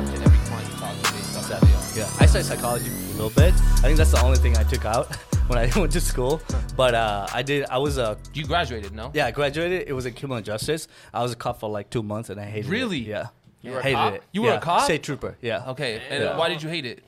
adapt every client you talk to based off who they are. Yeah, I studied psychology a little bit. I think that's the only thing I took out when I went to school. But uh, I did. I was a You graduated, no? yeah. I graduated. It was in criminal justice. I was a cop for like two months, and I hated Really? it. Really? Yeah. You were a hated cop? it. You were a cop? State trooper. Yeah. Okay, and Yeah. why did you hate it?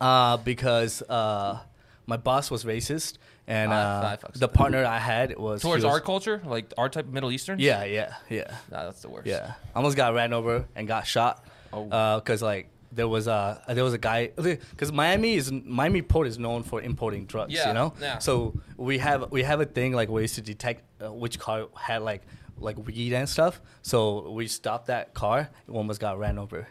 Uh, because uh, my boss was racist, and Ah, uh, the partner I had was Towards was- our culture, like our type of Middle Eastern. Yeah, yeah, yeah. Nah, that's the worst. Yeah, I almost got ran over and got shot. Oh. because like there was a there was a guy because Miami is Miami Port is known for importing drugs. Yeah, you know. yeah. So we have we have a thing like ways to detect uh, which car had like like weed and stuff. So we stopped that car. It almost got ran over.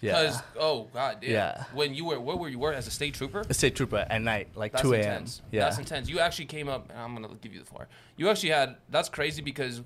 Yeah. Because oh god damn. Yeah. When you were where were you were as a state trooper? A state trooper at night, like That's two a.m. intense. Yeah. That's intense. You actually came up, and I'm gonna give you the floor. You actually had. That's crazy because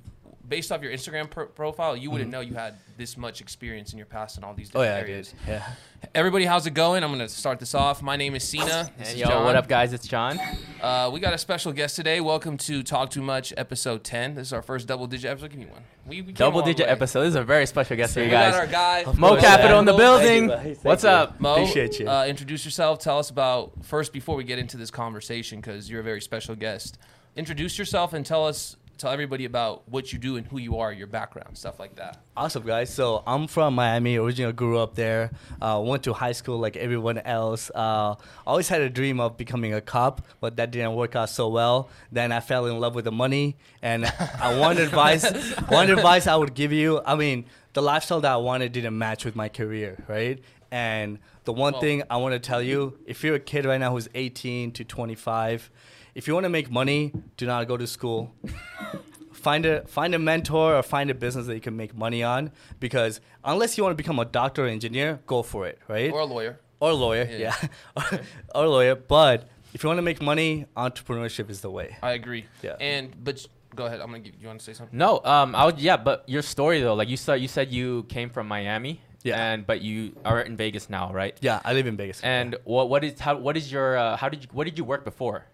based off your Instagram pro- profile, you wouldn't know you had this much experience in your past in all these Mm-hmm. oh different yeah, I areas. did. Yeah. Everybody, how's it going? I'm gonna start this off. My name is Cena. This And is yo, John. what up, guys? It's John. Uh, we got a special guest today. Welcome to Talk Too Much, episode 10. This is our first double digit episode. Give me one. We, we double digit way. epistal. This is a very special guest for We you got our guys. guy Mo course, Capital in the building. Thank you, bro. What's you. up? Mo, Appreciate you. Uh, introduce yourself. Tell us about first before we get into this conversation because you're a very special guest. Introduce yourself and tell us, tell everybody about what you do and who you are, your background, stuff like that. Awesome, guys. So I'm from Miami. Originally grew up there. Uh, went to high school like everyone else. Uh, always had a dream of becoming a cop, but that didn't work out so well. Then I fell in love with the money, and I one advice, one advice I would give you. I mean, the lifestyle that I wanted didn't match with my career, right? And the one Well- thing I want to tell you, if you're a kid right now who's 18 to 25, if you want to make money, do not go to school find a find a mentor or find a business that you can make money on because unless you want to become a doctor or engineer go for it right Or a lawyer. or a lawyer Yeah. yeah, or a lawyer but if you want to make money entrepreneurship is the way I agree. Yeah. And, but go ahead. I'm going to give you want to say something? No, um, I would yeah, but your story though, like you said, you said you came from Miami. Yeah. And but you are in Vegas now, right? yeah i live in vegas And what what is how what is your uh, how did you what did you work before?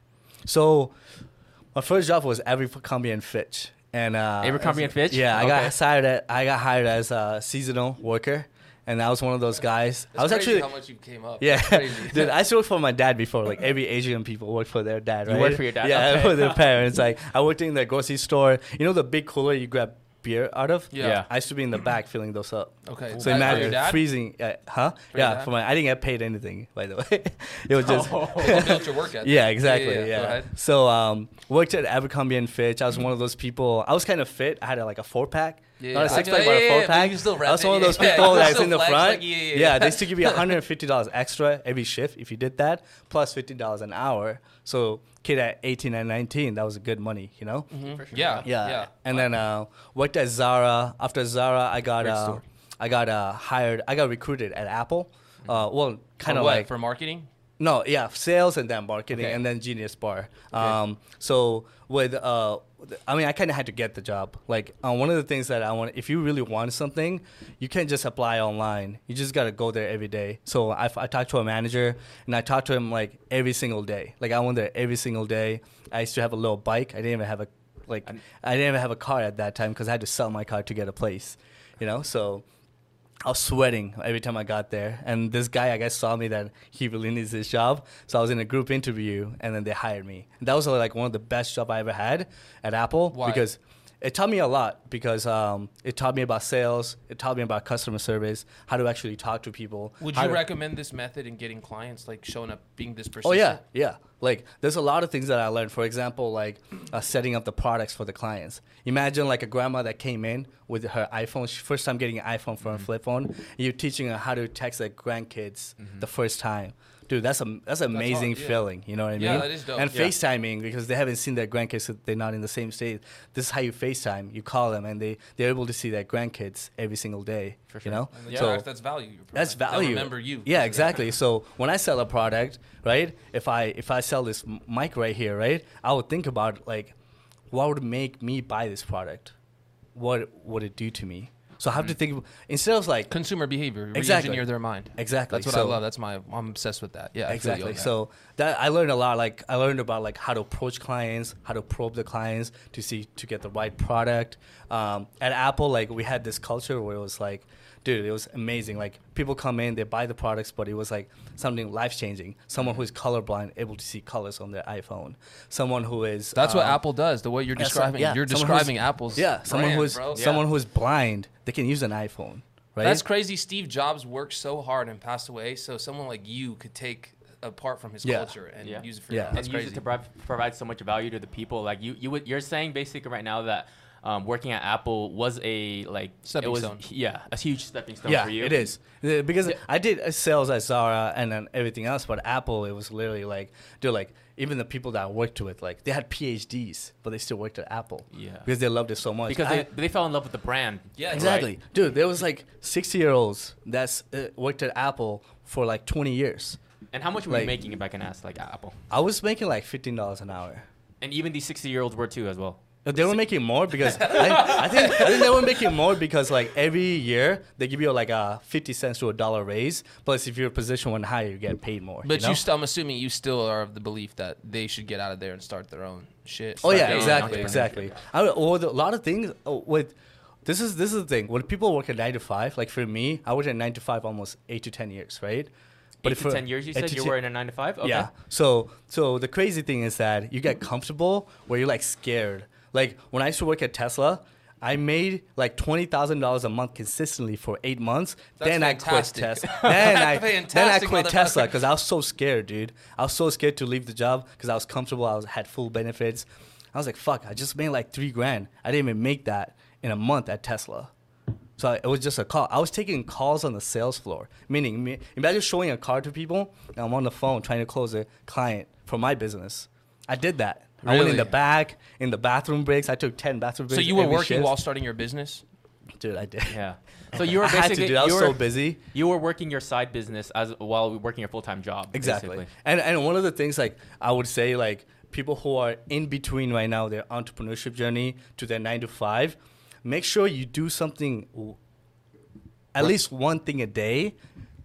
So my first job was Abercrombie and Fitch and uh Abercrombie and Fitch? yeah i Okay. got hired at, i got hired as a seasonal worker and I was one of those guys. I was crazy actually how much you came up. Yeah, crazy. dude, I used to work for my dad before. Like every Asian people work for their dad, right? You right? worked for your dad? Yeah, Okay. for their parents. Like I worked in the grocery store. You know the big cooler you grab beer out of? Yeah. Yeah. I used to be in the back filling those up. Okay. So That- for imagine your dad? freezing, uh, huh? For yeah, dad? for my. I didn't get paid anything, by the way. it was just. They built your work ethic. Yeah, exactly. Yeah, Yeah. yeah, yeah. Go ahead. So um, worked at Abercrombie and Fitch. I was one of those people. I was kind of fit. I had a, like a four pack. Yeah, Not a six pack, know, but a four pack. you can still I rep one of those people you that's in the flex, front. like, yeah, yeah, yeah. they used to give you $150 extra every shift if you did that, plus $50 an hour. So kid at 18 and 19, that was good money, you know? Yeah. Yeah. Yeah. And then uh, worked at Zara. After Zara, I got uh. I got uh, hired. I got recruited at Apple. Uh, well, kind of like for marketing. No, yeah, sales and then marketing Okay. and then Genius Bar. Um, so with uh, I mean, I kind of had to get the job. Like uh, one of the things that I want, if you really want something, you can't just apply online. You just gotta go there every day. So I, I talked to a manager and I talked to him like every single day. Like I went there every single day. I used to have a little bike. I didn't even have a like I didn't even have a car at that time because I had to sell my car to get a place. You know, so I was sweating every time I got there. And this guy, I guess, saw me that he really needs this job. So I was in a group interview, and then they hired me. And that was like one of the best job I ever had at Apple Why? because it taught me a lot. Because um, it taught me about sales, it taught me about customer service, how to actually talk to people. Would you to- recommend this method in getting clients, like showing up, being this person? Oh yeah, yeah. Like there's a lot of things that I learned. For example, like uh, setting up the products for the clients. Imagine like a grandma that came in with her iPhone, she- first time getting an iPhone Mm-hmm. from a flip phone. You're teaching her how to text their grandkids Mm-hmm. the first time. Dude, that's a that's an amazing hard, yeah. feeling. You know what I mean? Yeah, that is dope. And Yeah. FaceTiming because they haven't seen their grandkids, so they're not in the same state. This is how you FaceTime. You call them, and they they're able to see their grandkids every single day. For You sure. know? And Yeah. that's, that's value. That's providing. They'll value. remember you. Yeah, exactly. So when I sell a product, right? If I if I sell this mic right here, right? I would think about like, what would make me buy this product? What would it do to me? So I have to think instead of like Consumer behavior. Exactly. Re-engineer their mind. exactly. That's what so, I love. That's my. I'm obsessed with that. Yeah. I feel you exactly. that. So that I learned a lot. Like I learned about like how to approach clients, how to probe the clients to see to get the right product. Um, at Apple, like we had this culture where it was like, dude, it was amazing. Like people come in, they buy the products, but it was like something life changing. Someone who is colorblind, able to see colors on their iPhone. Someone who is That's what um, Apple does. The way you're describing, right, yeah. you're Someone who's- describing Apple's. Yeah, someone brand, who is bro. someone who is blind, they can use an iPhone, right? That's crazy. Steve Jobs worked so hard and passed away, so someone like you could take apart from his Yeah. culture and Yeah. use it for Yeah. your own. and That's use crazy. it to provide, provide so much value to the people. Like you, you would, you're saying basically right now that um, working at Apple was a like Stepping it was, stone. Yeah, a huge stepping stone yeah, for you. it is because I did uh, sales at Zara and then everything else, but Apple it was literally like, dude, like even the people that I worked with, like they had PhDs, but they still worked at Apple. Yeah. because they loved it so much. because I- they, they fell in love with the brand. Yeah, exactly, dude. There was like sixty year olds that's uh, worked at Apple for like twenty years. And how much were Like- you making, if I can ask, like at Apple? I was making like fifteen dollars an hour. And even these 60 year olds were too, as well. They were making more because I, I think I think they were making more because like every year they give you like a fifty cents to a dollar raise. Plus, if your position went higher, you get paid more. But you, you, st- I'm assuming you still are of the belief that they should get out of there and start their own shit. Oh yeah, exactly, exactly. I, or the, a lot of things oh, with this is this is the thing. When people work at nine to five, like for me, I worked at nine to five almost eight to ten years, right? Eight to for- 10 years, you eight said you 10 were in a 9 to 5? Okay. Yeah. So so the crazy thing is that you get comfortable where you're like scared. Like when I used to work at Tesla, I made like twenty thousand dollars a month consistently for eight months. That's then fantastic. I quit Tesla. Then I then I quit Tesla because I was so scared, dude. I was so scared to leave the job because I was comfortable. I was had full benefits. I was like, fuck. I just made like three grand. I didn't even make that in a month at Tesla. So it was just a call. I was taking calls on the sales floor, meaning me, imagine showing a car to people and I'm on the phone trying to close a client for my business. I did that. I went in the back in the bathroom breaks. I took ten bathroom breaks. So you were working shift. while starting your business? dude. I did. Yeah. So you were basically I had to, dude. I was were, so busy. You were working your side business as while working your full time job. Exactly. basically. And and one of the things like I would say like people who are in between right now their entrepreneurship journey to their 9 to 5, make sure you do something at least one thing a day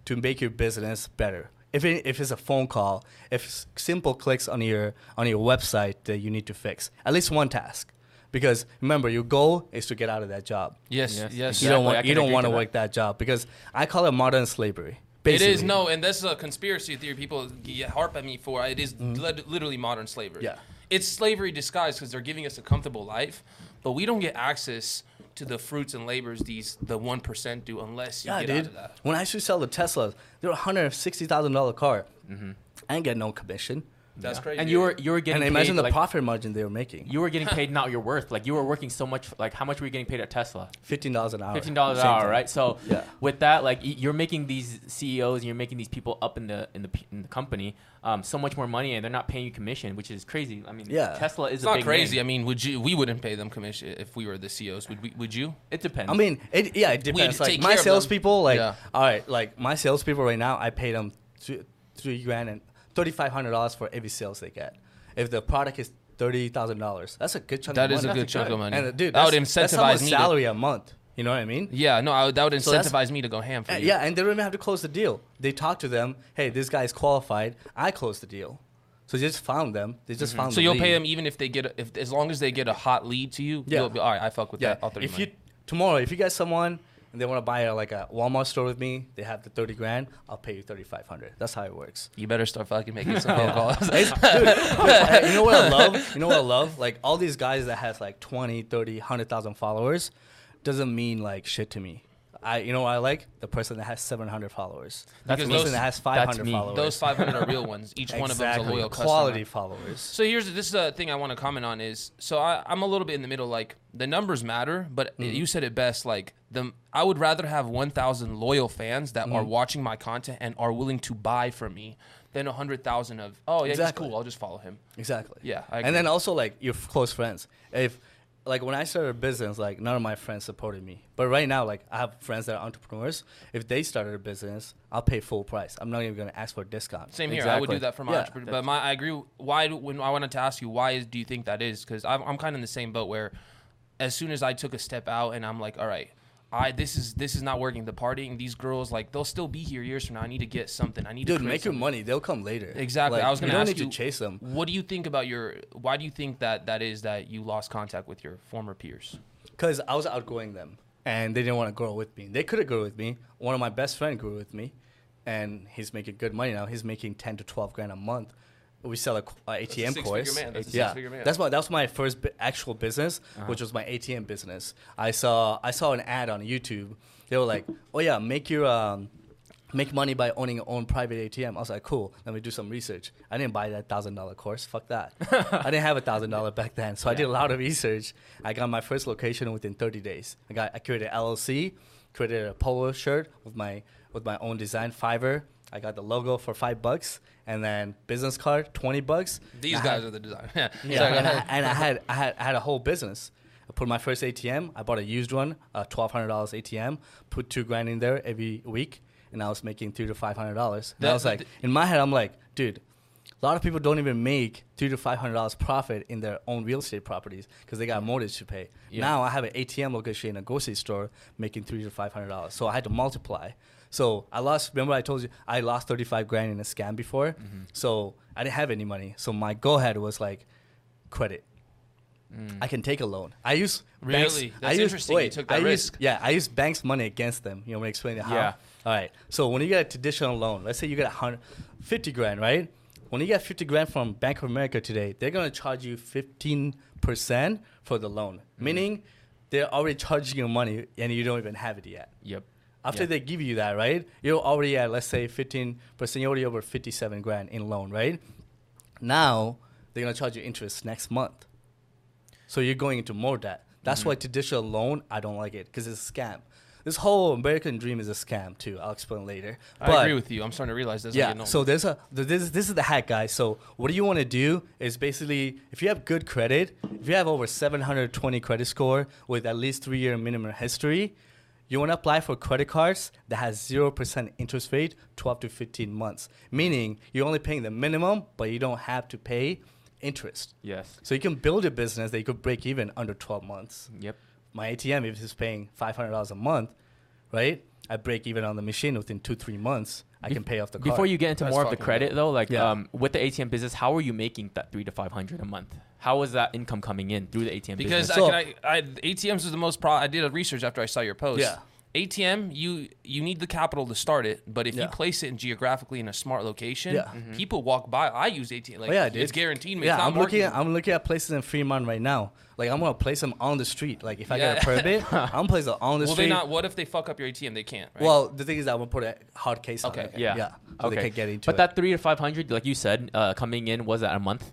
to make your business better. If it, if it's a phone call, if simple clicks on your on your website that you need to fix, at least one task. Because remember, your goal is to get out of that job. Yes, Yes, yes. You don't want you don't want to to that. work that job because I call it modern slavery. It is no, and that's a conspiracy theory. People harp at me for. It is lit- literally modern slavery. Mm-hmm. Yeah. it's slavery disguised because they're giving us a comfortable life, but we don't get access to the fruits and labors these the one percent do unless you Yeah, get dude. out of that. When I used to sell the Teslas, they were hundred sixty thousand dollar car. Mm-hmm. I didn't get no commission. That's Yeah. crazy. And you were you were getting and imagine paid, the like, profit margin they were making. You were getting paid not your worth. Like you were working so much. Like how much were you getting paid at Tesla? Fifteen dollars an hour. Fifteen dollars an hour, thing. right? So Yeah. with that, like you're making these CEOs and you're making these people up in the in the in the company um, so much more money, and they're not paying you commission, which is crazy. I mean, Yeah. Tesla is it's a not big crazy. name. I mean, would you? We wouldn't pay them commission if we were the CEOs. Would we? Would you? It depends. I mean, it, yeah, it depends. take Like care my salespeople, like Yeah. all right, like my salespeople right now, I pay them three, three grand and thirty five hundred dollars for every sales they get. If the product is thirty thousand dollars, that's a good chunk. That of is a money. good chunk of money. And dude, that would incentivize me. to- salary a month. You know what I mean? yeah, no, I, that would So incentivize me to go ham for Uh, you. yeah, and they don't even have to close the deal. They talk to them. Hey, this guy's qualified. I close the deal. So they just found them. They just found. So you'll lead. pay them even if they get a, if as long as they get a hot lead to you. Yeah. You'll be all right. I fuck with Yeah. that. I'll If you tomorrow, if you get someone and they want to buy a, like a Walmart store with me, they have the thirty grand. I'll pay you thirty five hundred. That's how it works. You better start fucking making some phone calls. Dude, you know what I love? You know what I love? Like all these guys that has like 20, 30, 100,000 followers doesn't mean like shit to me. I you know what I like? The person that has 700 followers. That's the person those- that has 500 followers. Those 500 are real ones. Each one of them is a Exactly. loyal customer. quality followers. So here's this is a thing I want to comment on is so I, I'm a little bit in the middle. Like the numbers matter, but Mm-hmm. you said it best. Like the I would rather have 1,000 loyal fans that Mm-hmm. are watching my content and are willing to buy from me than 100,000 of oh yeah Exactly. he's cool. I'll just follow him. Exactly. Yeah, I agree. and then also like your f- close friends. If like when I started a business, like none of my friends supported me. But right now, like I have friends that are entrepreneurs. If they started a business, I'll pay full price. I'm not even gonna ask for a discount. Same here. I would do that for my Yeah. entrepreneur. But my I agree. Why do- when I wanted to ask you why is, do you think that is? Because I'm I'm kind of in the same boat where as soon as I took a step out and I'm like, all right. I this is this is not working. The partying, these girls like they'll still be here years from now. I need to get something. I need to Dude, create make your money. They'll come later. Exactly. Like, I was gonna you to don't ask need you to chase them. What do you think about your? Why do you think that that is that you lost contact with your former peers? Because I was outgrowing them. and they didn't want to grow with me. They could have grown with me. One of my best friend grew with me, and he's making good money now. He's making ten to twelve grand a month. We sell a, ATM six-figure course. man. That's a yeah, that's my that was my first bi- actual business, Uh-huh. which was my ATM business. I saw I saw an ad on YouTube. They were like, "Oh yeah, make your um, make money by owning your own private ATM." I was like, "Cool." Let me do some research. I didn't buy that thousand dollar course. Fuck that. I didn't have a thousand dollar back then, so I did a lot of research. I got my first location within thirty days. I got I created an LLC, created a polo shirt with my with my own design, Fiverr. I got the logo for five bucks, and then business card twenty bucks. These guys had- are the design. Yeah. yeah, and, I, and I had I had I had a whole business. I put my first ATM. I bought a used one, a twelve hundred dollars ATM. Put two grand in there every week, and I was making three to five hundred dollars. And I was like, th- in my head, I'm like, dude, a lot of people don't even make three to five hundred dollars profit in their own real estate properties because they got a mortgage to pay. Yeah. Now I have an ATM location in a grocery store making three to five hundred dollars. So I had to multiply. So I lost. Remember, I told you I lost thirty five grand in a scam before. Mm-hmm. So I didn't have any money. So my go ahead was like credit. I can take a loan. I use banks- Really? I That's use- interesting. You took that I use- risk. yeah, I use banks' money against them. You know, me explain it how. Yeah. All right. So when you get a traditional loan, let's say you get a hundred, fifty grand, right? When you get fifty grand from Bank of America today, they're gonna charge you fifteen percent for the loan, Mm-hmm. meaning they're already charging you money and you don't even have it yet. Yep. After Yeah. they give you that, right? You're already at let's say fifteen percent. You're already over fifty-seven grand in loan, right? Now they're gonna charge you interest next month, so you're going into more debt. That's Mm-hmm. why traditional loan I don't like it because it's a scam. This whole American dream is a scam too. I'll explain later. I agree with you. I'm starting to realize this. Yeah. So there's a th- this this is the hack, guys. So what do you want to do is basically if you have good credit, if you have over 720 credit score with at least three year minimum history, you want to apply for credit cards that has zero percent interest rate, 12 to 15 months. Meaning you're only paying the minimum, but you don't have to pay interest. Yes. So you can build a business that you could break even under 12 months Yep. my ATM, if it's paying five hundred dollars a month, right? I break even on the machine within two three months. I can pay off the card. Before you get into That's more of the credit dope. though, like Yeah. um, with the ATM business, how are you making that three to five hundred a month? How is that income coming in through the ATM because business? I, So- I, I, ATMs is the most pro. I did a research after I saw your post. Yeah. ATM, you you need the capital to start it, but if Yeah. you place it in geographically in a smart location, Yeah. Mm-hmm. people walk by. I use ATM. Like, oh yeah, dude. it's guaranteed. Me. Yeah, it's not I'm looking at. I'm looking at places in Fremont right now. Like I'm gonna place them on the street. Like if I Yeah. get a permit, I'm gonna place it on the Will they street. not? What if they fuck up your ATM? They can't. Right? Well, the thing is, I'm gonna put a hard case Okay. on it. yeah. yeah. So okay. they can get into but it. that three to five hundred, like you said, uh, coming in was that a month?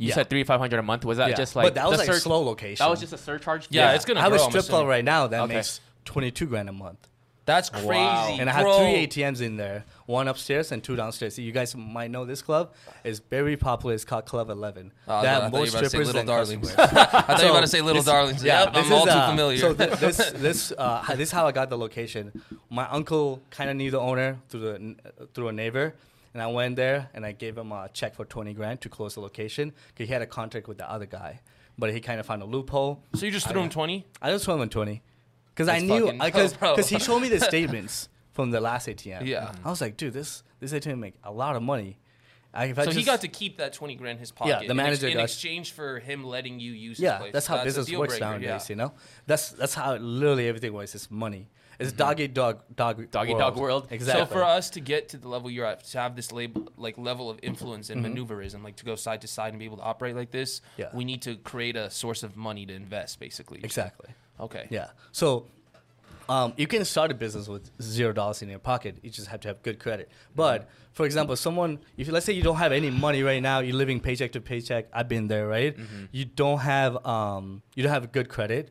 You Yeah. said three to five hundred a month. Was that Yeah. just like but that was the like sur- slow location. That was just a surcharge. Yeah, it's gonna I have a grow, I'm strip club right now that Okay. makes 22 grand a month. that's crazy. Wow. And I have bro. three ATMs in there, one upstairs and two downstairs. You guys might know this club. It's very popular. It's called Club 11. Oh, I they thought- I have thought you more were about to say strippers Little Darlings. I thought you were going to say Little Darlings. Yeah, Yep, I'm all is, too uh, familiar. So th- this this uh, this is how I got the location. My uncle kind of knew the owner through the through a neighbor, and I went there and I gave him a check for 20 grand to close the location because he had a contract with the other guy, but he kind of found a loophole. so you just threw I- him twenty? I just told him 20 because I knew because he showed me the statements from the last ATM. Yeah. I was like, dude, this this ATM make a lot of money. I, if I So he got to keep that twenty grand in his pocket. Yeah, the in ex- in, exchange for him letting you use. His yeah, that's how a business works breaker, nowadays. yeah. You know, that's that's how literally everything works. It's money. It's doggy dog dog Doggy dog world. Exactly. So for us to get to the level you're at, to have this label, like level of influence and Mm-hmm. maneuverism, like to go side to side and be able to operate like this, Yeah. we need to create a source of money to invest, basically. exactly. Okay. Yeah. So um, you can start a business with zero dollars in your pocket. You just have to have good credit. But for example, someone, if you, let's say you don't have any money right now, you're living paycheck to paycheck. I've been there, right? You don't have um, you don't have good credit,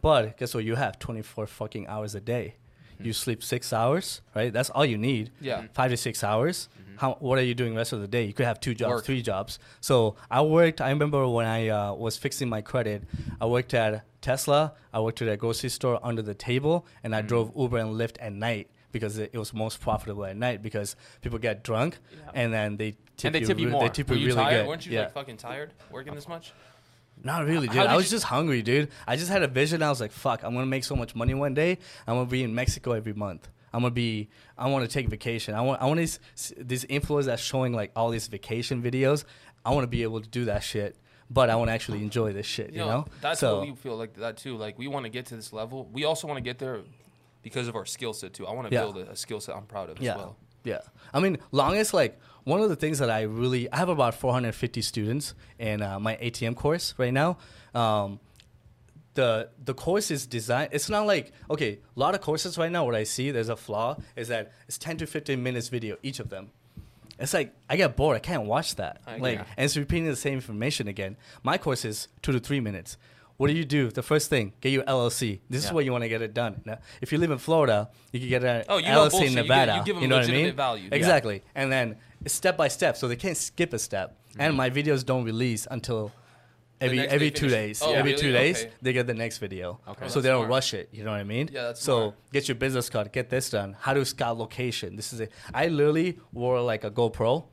but guess what? You have 24 fucking hours a day. Mm-hmm. You sleep six hours, right? That's all you need. Yeah. Mm-hmm. Five to six hours. Mm-hmm. How? What are you doing the rest of the day? You could have two jobs, Work. three jobs. So I worked. I remember when I uh, was fixing my credit, I worked at Tesla. I worked at a grocery store under the table, and I drove Uber and Lyft at night because it, was most profitable at night because people get drunk Yeah. and then they tip they you, tip you re- more. They tip Were you you really tired? good. Weren't you yeah. like fucking tired working this much? Not really, dude. I was just hungry, dude. I just had a vision. I was like, fuck, I'm gonna make so much money one day. I'm gonna be in Mexico every month. I'm gonna be. I want to take vacation. I want. I want these these influencers that's showing like all these vacation videos. I want to be able to do that shit. but I want to actually enjoy this shit. You, You know, know, that's so what we feel like that too. Like we want to get to this level. We also want to get there because of our skill set too. I want to Yeah. build a, a skill set I'm proud of yeah, as well. Yeah. I mean, longest like one of the things that I really I have about 450 students in uh, my ATM course right now. Um, the the course is designed it's not like okay a lot of courses right now what i see there's a flaw is that it's 10 to 15 minutes video each of them. It's like i get bored i can't watch that. I- like and it's repeating the same information again. My course is two to three minutes what do you do the first thing get your llc this is where you want to get it done now, if you live in florida you can get an Oh, you llc bullshit. in You give- nevada you give 'em know what i mean legitimate value. Yeah. exactly and then step by step so they can't skip a step and mm-hmm. my videos don't release until every every two days Oh, every really? two days Okay. they get the next video. Okay. So they don't smart. rush it. You know what I mean? Yeah, that's so smart. get your business card, get this done. How to scout location. This is it. I literally wore like a GoPro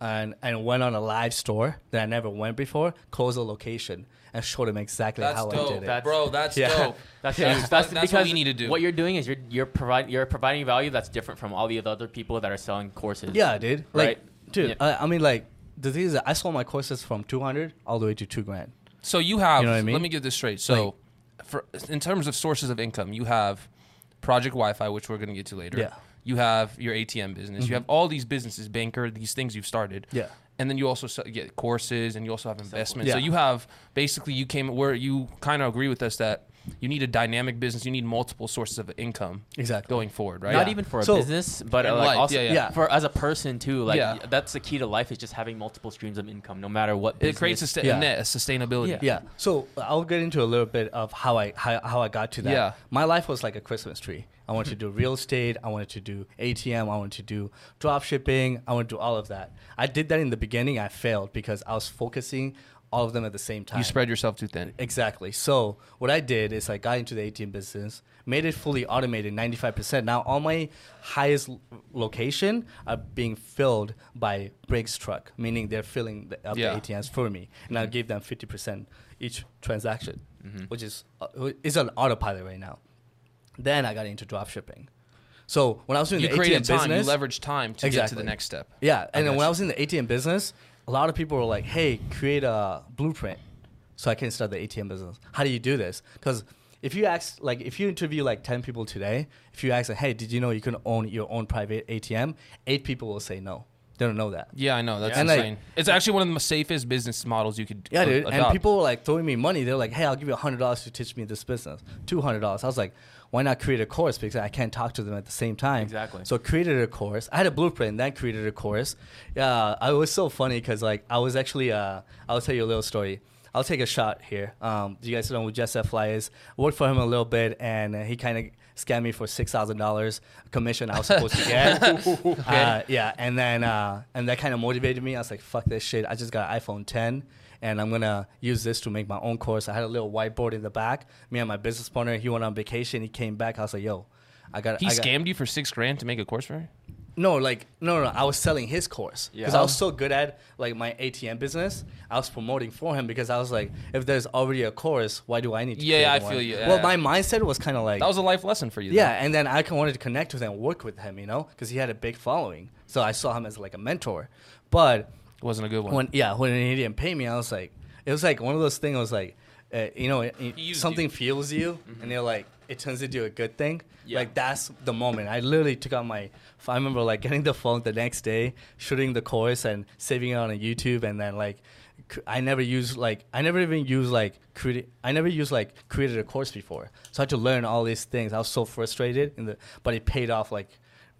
and and went on a live store that I never went before, closed a location and showed him exactly That's how I did it. That's- bro. That's Yeah. dope. That's Yeah. huge. That's, That's what because we need to do. What you're doing is you're you're providing you're providing value that's different from all the other people that are selling courses. yeah, dude. Like, Right. dude, Yeah. I, I mean, like the thing is, that I sold my courses from two hundred all the way to two grand. So you have. You know what I mean? Let me get this straight. So, for in terms of sources of income, you have Project Wi-Fi, which we're going to get to later. Yeah. You have your ATM business. You mm-hmm. have all these businesses, banker, these things you've started. Yeah. And then you also s- get courses, and you also have investments. So you have basically you came where you kind of agree with us that you need a dynamic business. You need multiple sources of income Exactly. going forward, right? Not Yeah. even for a So- business, but uh, like life, also yeah, yeah. Yeah. for as a person too. Like Yeah. that's the key to life is just having multiple streams of income, no matter what. It creates a, sta- Yeah. a net, a sustainability. Yeah. Yeah. So I'll get into a little bit of how I how, how I got to that. Yeah. My life was like a Christmas tree. I wanted to do real estate. I wanted to do ATM. I wanted to do drop shipping. I wanted to do all of that. I did that in the beginning. I failed because I was focusing all of them at the same time. You spread yourself too thin. Exactly. So what I did is I got into the ATM business, made it fully automated, 95%. Now all my highest location are being filled by Brinks truck, meaning they're filling the, up Yeah. the ATMs for me, and I give them 50% each transaction, Mm-hmm. which is uh, is on autopilot right now. Then I got into drop shipping. So when I was doing You the ATM time. business, You leverage time to get to the next step. yeah, and then when I was in the ATM business, a lot of people were like, "Hey, create a blueprint so I can start the ATM business." How do you do this? Because if you ask, like, if you interview like ten people today, if you ask, like, "Hey, did you know you can own your own private ATM?" Eight people will say no. They don't know that. Yeah, I know. That's And, like- insane. it's actually one of the safest business models you could Yeah, dude. And people were like throwing me money. They're like, "Hey, I'll give you hundred dollars to teach me this business." Two hundred dollars. I was like, "Why not create a course?" Because I can't talk to them at the same time. Exactly. So created a course. I had a blueprint, and then created a course. Yeah, I was so funny because like I was actually. Uh, I'll tell you a little story. I'll take a shot here. Um, you guys know who Jess. Fly is? I worked for him a little bit, and uh, he kind of scammed me for six thousand dollars commission I was supposed to get. uh, yeah, and then uh, and that kind of motivated me. I was like, "Fuck this shit! I just got an iPhone 10, and I'm gonna use this to make my own course." I had a little whiteboard in the back. Me and my business partner, he went on vacation. He came back. I was like, "Yo, I got." he I got, scammed you for six grand to make a course for you. no, like no, no. no. I was selling his course because Yeah. I was oh. so good at like my ATM business. I was promoting for him because I was like, if there's already a course, why do I need to? Yeah, I one? feel you. Well, my mindset was kind of like That was a life lesson for you. yeah, and then I kind of wanted to connect with him, work with him, you know, because he had a big following. So I saw him as like a mentor. But It wasn't a good one. when yeah, when he didn't pay me, I was like, it was like one of those things. I was like, uh, you know, it, it- He used something you. fuels you, and you're like, it turns into a good thing. Yeah. Like that's the moment. I literally took out my. I remember like getting the phone the next day, shooting the course and saving it on a YouTube, and then like. I never used like I never even used like create I never used like created a course before, so I had to learn all these things. I was so frustrated, in the but it paid off like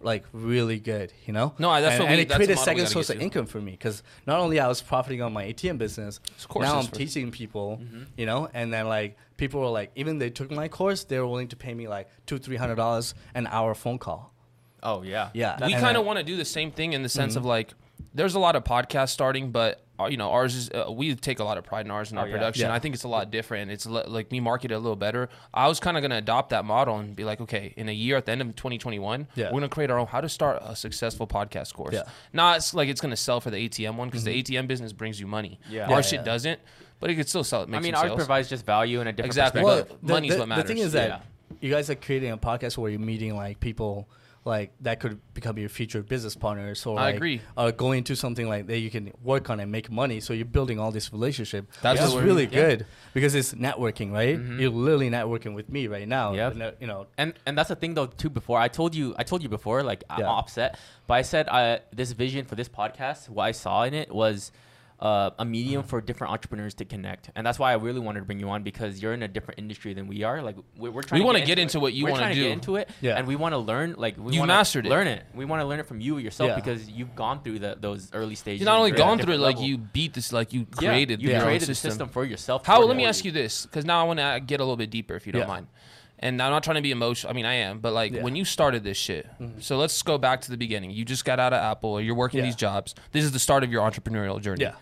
like really good, you know. No, that's and, what and we- it that's created a second source of income for me because not only I was profiting on my ATM business, now I'm teaching people, Mm-hmm. you know, and then like people were like, even they took my course, they were willing to pay me like two, three hundred dollars an hour phone call. Oh yeah. Yeah, we kind of want to do the same thing in the sense Mm-hmm. of like, there's a lot of podcasts starting, but uh, you know, ours is uh, we take a lot of pride in ours and Oh, our yeah. production. Yeah. I think it's a lot different. It's li- like we market it a little better. I was kind of gonna adopt that model and be like, okay, in a year at the end of 2021, Yeah. we're gonna create our own how to start a successful podcast course. Yeah. Mm-hmm. Not it's like it's gonna sell for the ATM one because the ATM business brings you money. Yeah. our Yeah, shit yeah. doesn't, but it could still sell. It I makes mean, some ours sales. provides just value and a different Exactly. perspective. Well, money's the, what The thing is that Yeah. you guys are creating a podcast where you're meeting like people like that could become your future business partners or I like, agree. or go into something like that you can work on and make money so you're building all this relationship That's that's what really yeah. good because it's networking right Mhm. you're literally networking with me right now Yeah. Uh, you know And and that's the thing though too. Before I told you, I told you before, like I'm Yeah. offset, but I said uh, this vision for this podcast, what I saw in it was uh, a medium for different entrepreneurs to connect, and that's why I really wanted to bring you on because you're in a different industry than we are. Like we're, we're trying. We wanna get get into, into it. what you trying to do. get into it, Yeah. and we want to learn. Like we You mastered it. Learn it. We want to learn it from you yourself Yeah. because you've gone through the, those early stages. You're not only you're at a gone through it, different like you beat this, like you Yeah, created you your own created system. the system for yourself. How? Let me ask you this, because now I want to get a little bit deeper, if you don't Yeah. mind. And I'm not trying to be emotional. I mean, I am, but like Yeah. when you started this shit. So let's go back to the beginning. You just got out of Apple, or you're working Yeah. these jobs. This is the start of your entrepreneurial journey. yeah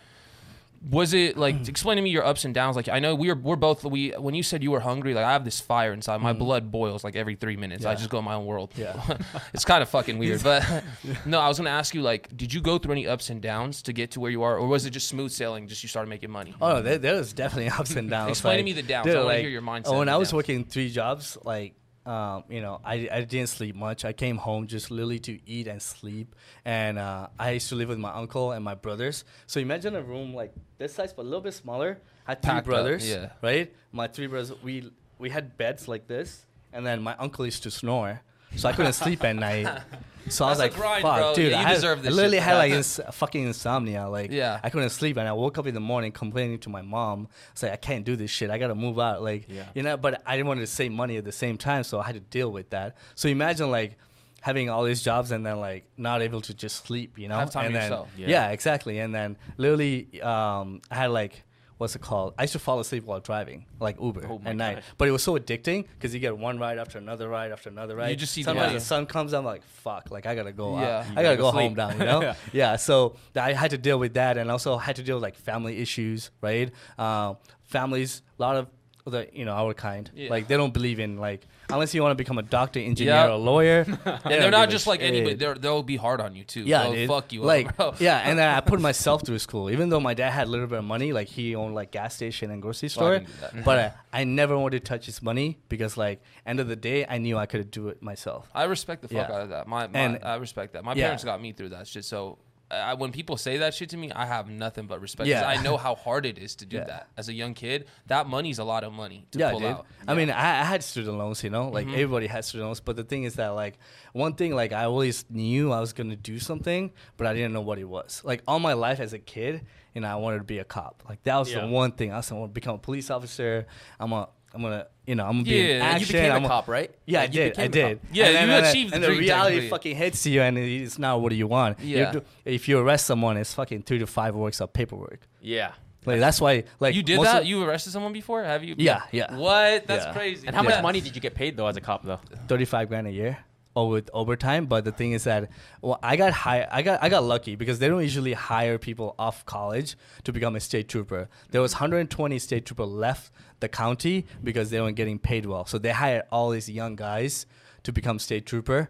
Was it like explain to me your ups and downs? Like I know we're we're both we when you said you were hungry, like I have this fire inside. My mm-hmm. blood boils like every three minutes. I just go in my own world. Yeah. it's kind of fucking weird. But no, I was gonna ask you like, did you go through any ups and downs to get to where you are, or was it just smooth sailing? Just you started making money. Oh no, there, there was definitely ups and downs. Explain to me the downs. dude, I wanna like, hear your mindset oh, When I was downs. working three jobs, like um, you know, I, I didn't sleep much. I came home just literally to eat and sleep. And uh, I used to live with my uncle and my brothers. So imagine a room like this size, but a little bit smaller. I had three Packed up, brothers, yeah. right? My three brothers. We we had beds like this, and then my uncle used to snore, so I couldn't sleep at night. So I was like, grind, "Fuck, bro. dude!" Yeah, I, you had, deserve this I literally shit. had like ins- fucking insomnia. Like, Yeah. I couldn't sleep, and I woke up in the morning complaining to my mom. Like I can't do this shit. I gotta move out. Like, Yeah. you know. But I didn't want to save money at the same time, so I had to deal with that. So imagine like having all these jobs and then like not able to just sleep. You know, Have time and then, yourself. Yeah. Yeah. exactly. And then literally, um, I had like. What's it called? I used to fall asleep while driving, like Uber Oh at night. But it was so addicting because you get one ride after another ride after another ride. You just see the- Sometimes yeah. the sun comes, I'm like, fuck, like I gotta go. Yeah. I gotta, gotta go, go home now. You know? Yeah. yeah. So I had to deal with that, and also had to deal with like family issues, right? Uh, families, a lot of the you know our kind, Yeah. like they don't believe in like unless you want to become a doctor, engineer, Yeah. or lawyer. And they're not just like anybody. They're, they'll be hard on you too. Yeah, They'll dude. fuck you like, up, bro. yeah, and then I put myself through school, even though my dad had a little bit of money, like he owned like gas station and grocery Well, I store. can do that. but uh, I never wanted to touch his money because, like, end of the day, I knew I could do it myself. I respect the fuck Yeah. out of that. My, my And- I respect that. My yeah. parents got me through that shit. So I, when people say that shit to me, I have nothing but respect. Yeah. I know how hard it is to do Yeah. that. As a young kid, that money's a lot of money to yeah, pull dude. out. I mean, I, I had student loans, you know, Mm-hmm. like everybody has student loans. But the thing is that, like, one thing, like, I always knew I was gonna do something, but I didn't know what it was. Like, all my life as a kid, you know, I wanted to be a cop. Like, that was the one thing. I was want to become a police officer. I'm a, I'm gonna, you know, I'm gonna be Yeah, in and you action. you became I'm a cop, right? Yeah, I did. became I a did. Yeah, and then, you and then- achieved the And the reality technically. fucking hits you, and it's not what do you want. You Yeah. do- if you arrest someone, it's fucking three to five works of paperwork. Yeah. Like that's why. Like you did that? of- you arrested someone before? Have you? Yeah, yeah. What? That's Yeah. crazy. And how Yeah. much money did you get paid though as a cop though? 35 grand a year with overtime but the thing is that well i got high i got i got lucky because they don't usually hire people off college to become a state trooper. There was 120 state trooper left the county because they weren't getting paid well. So they hired all these young guys to become state trooper.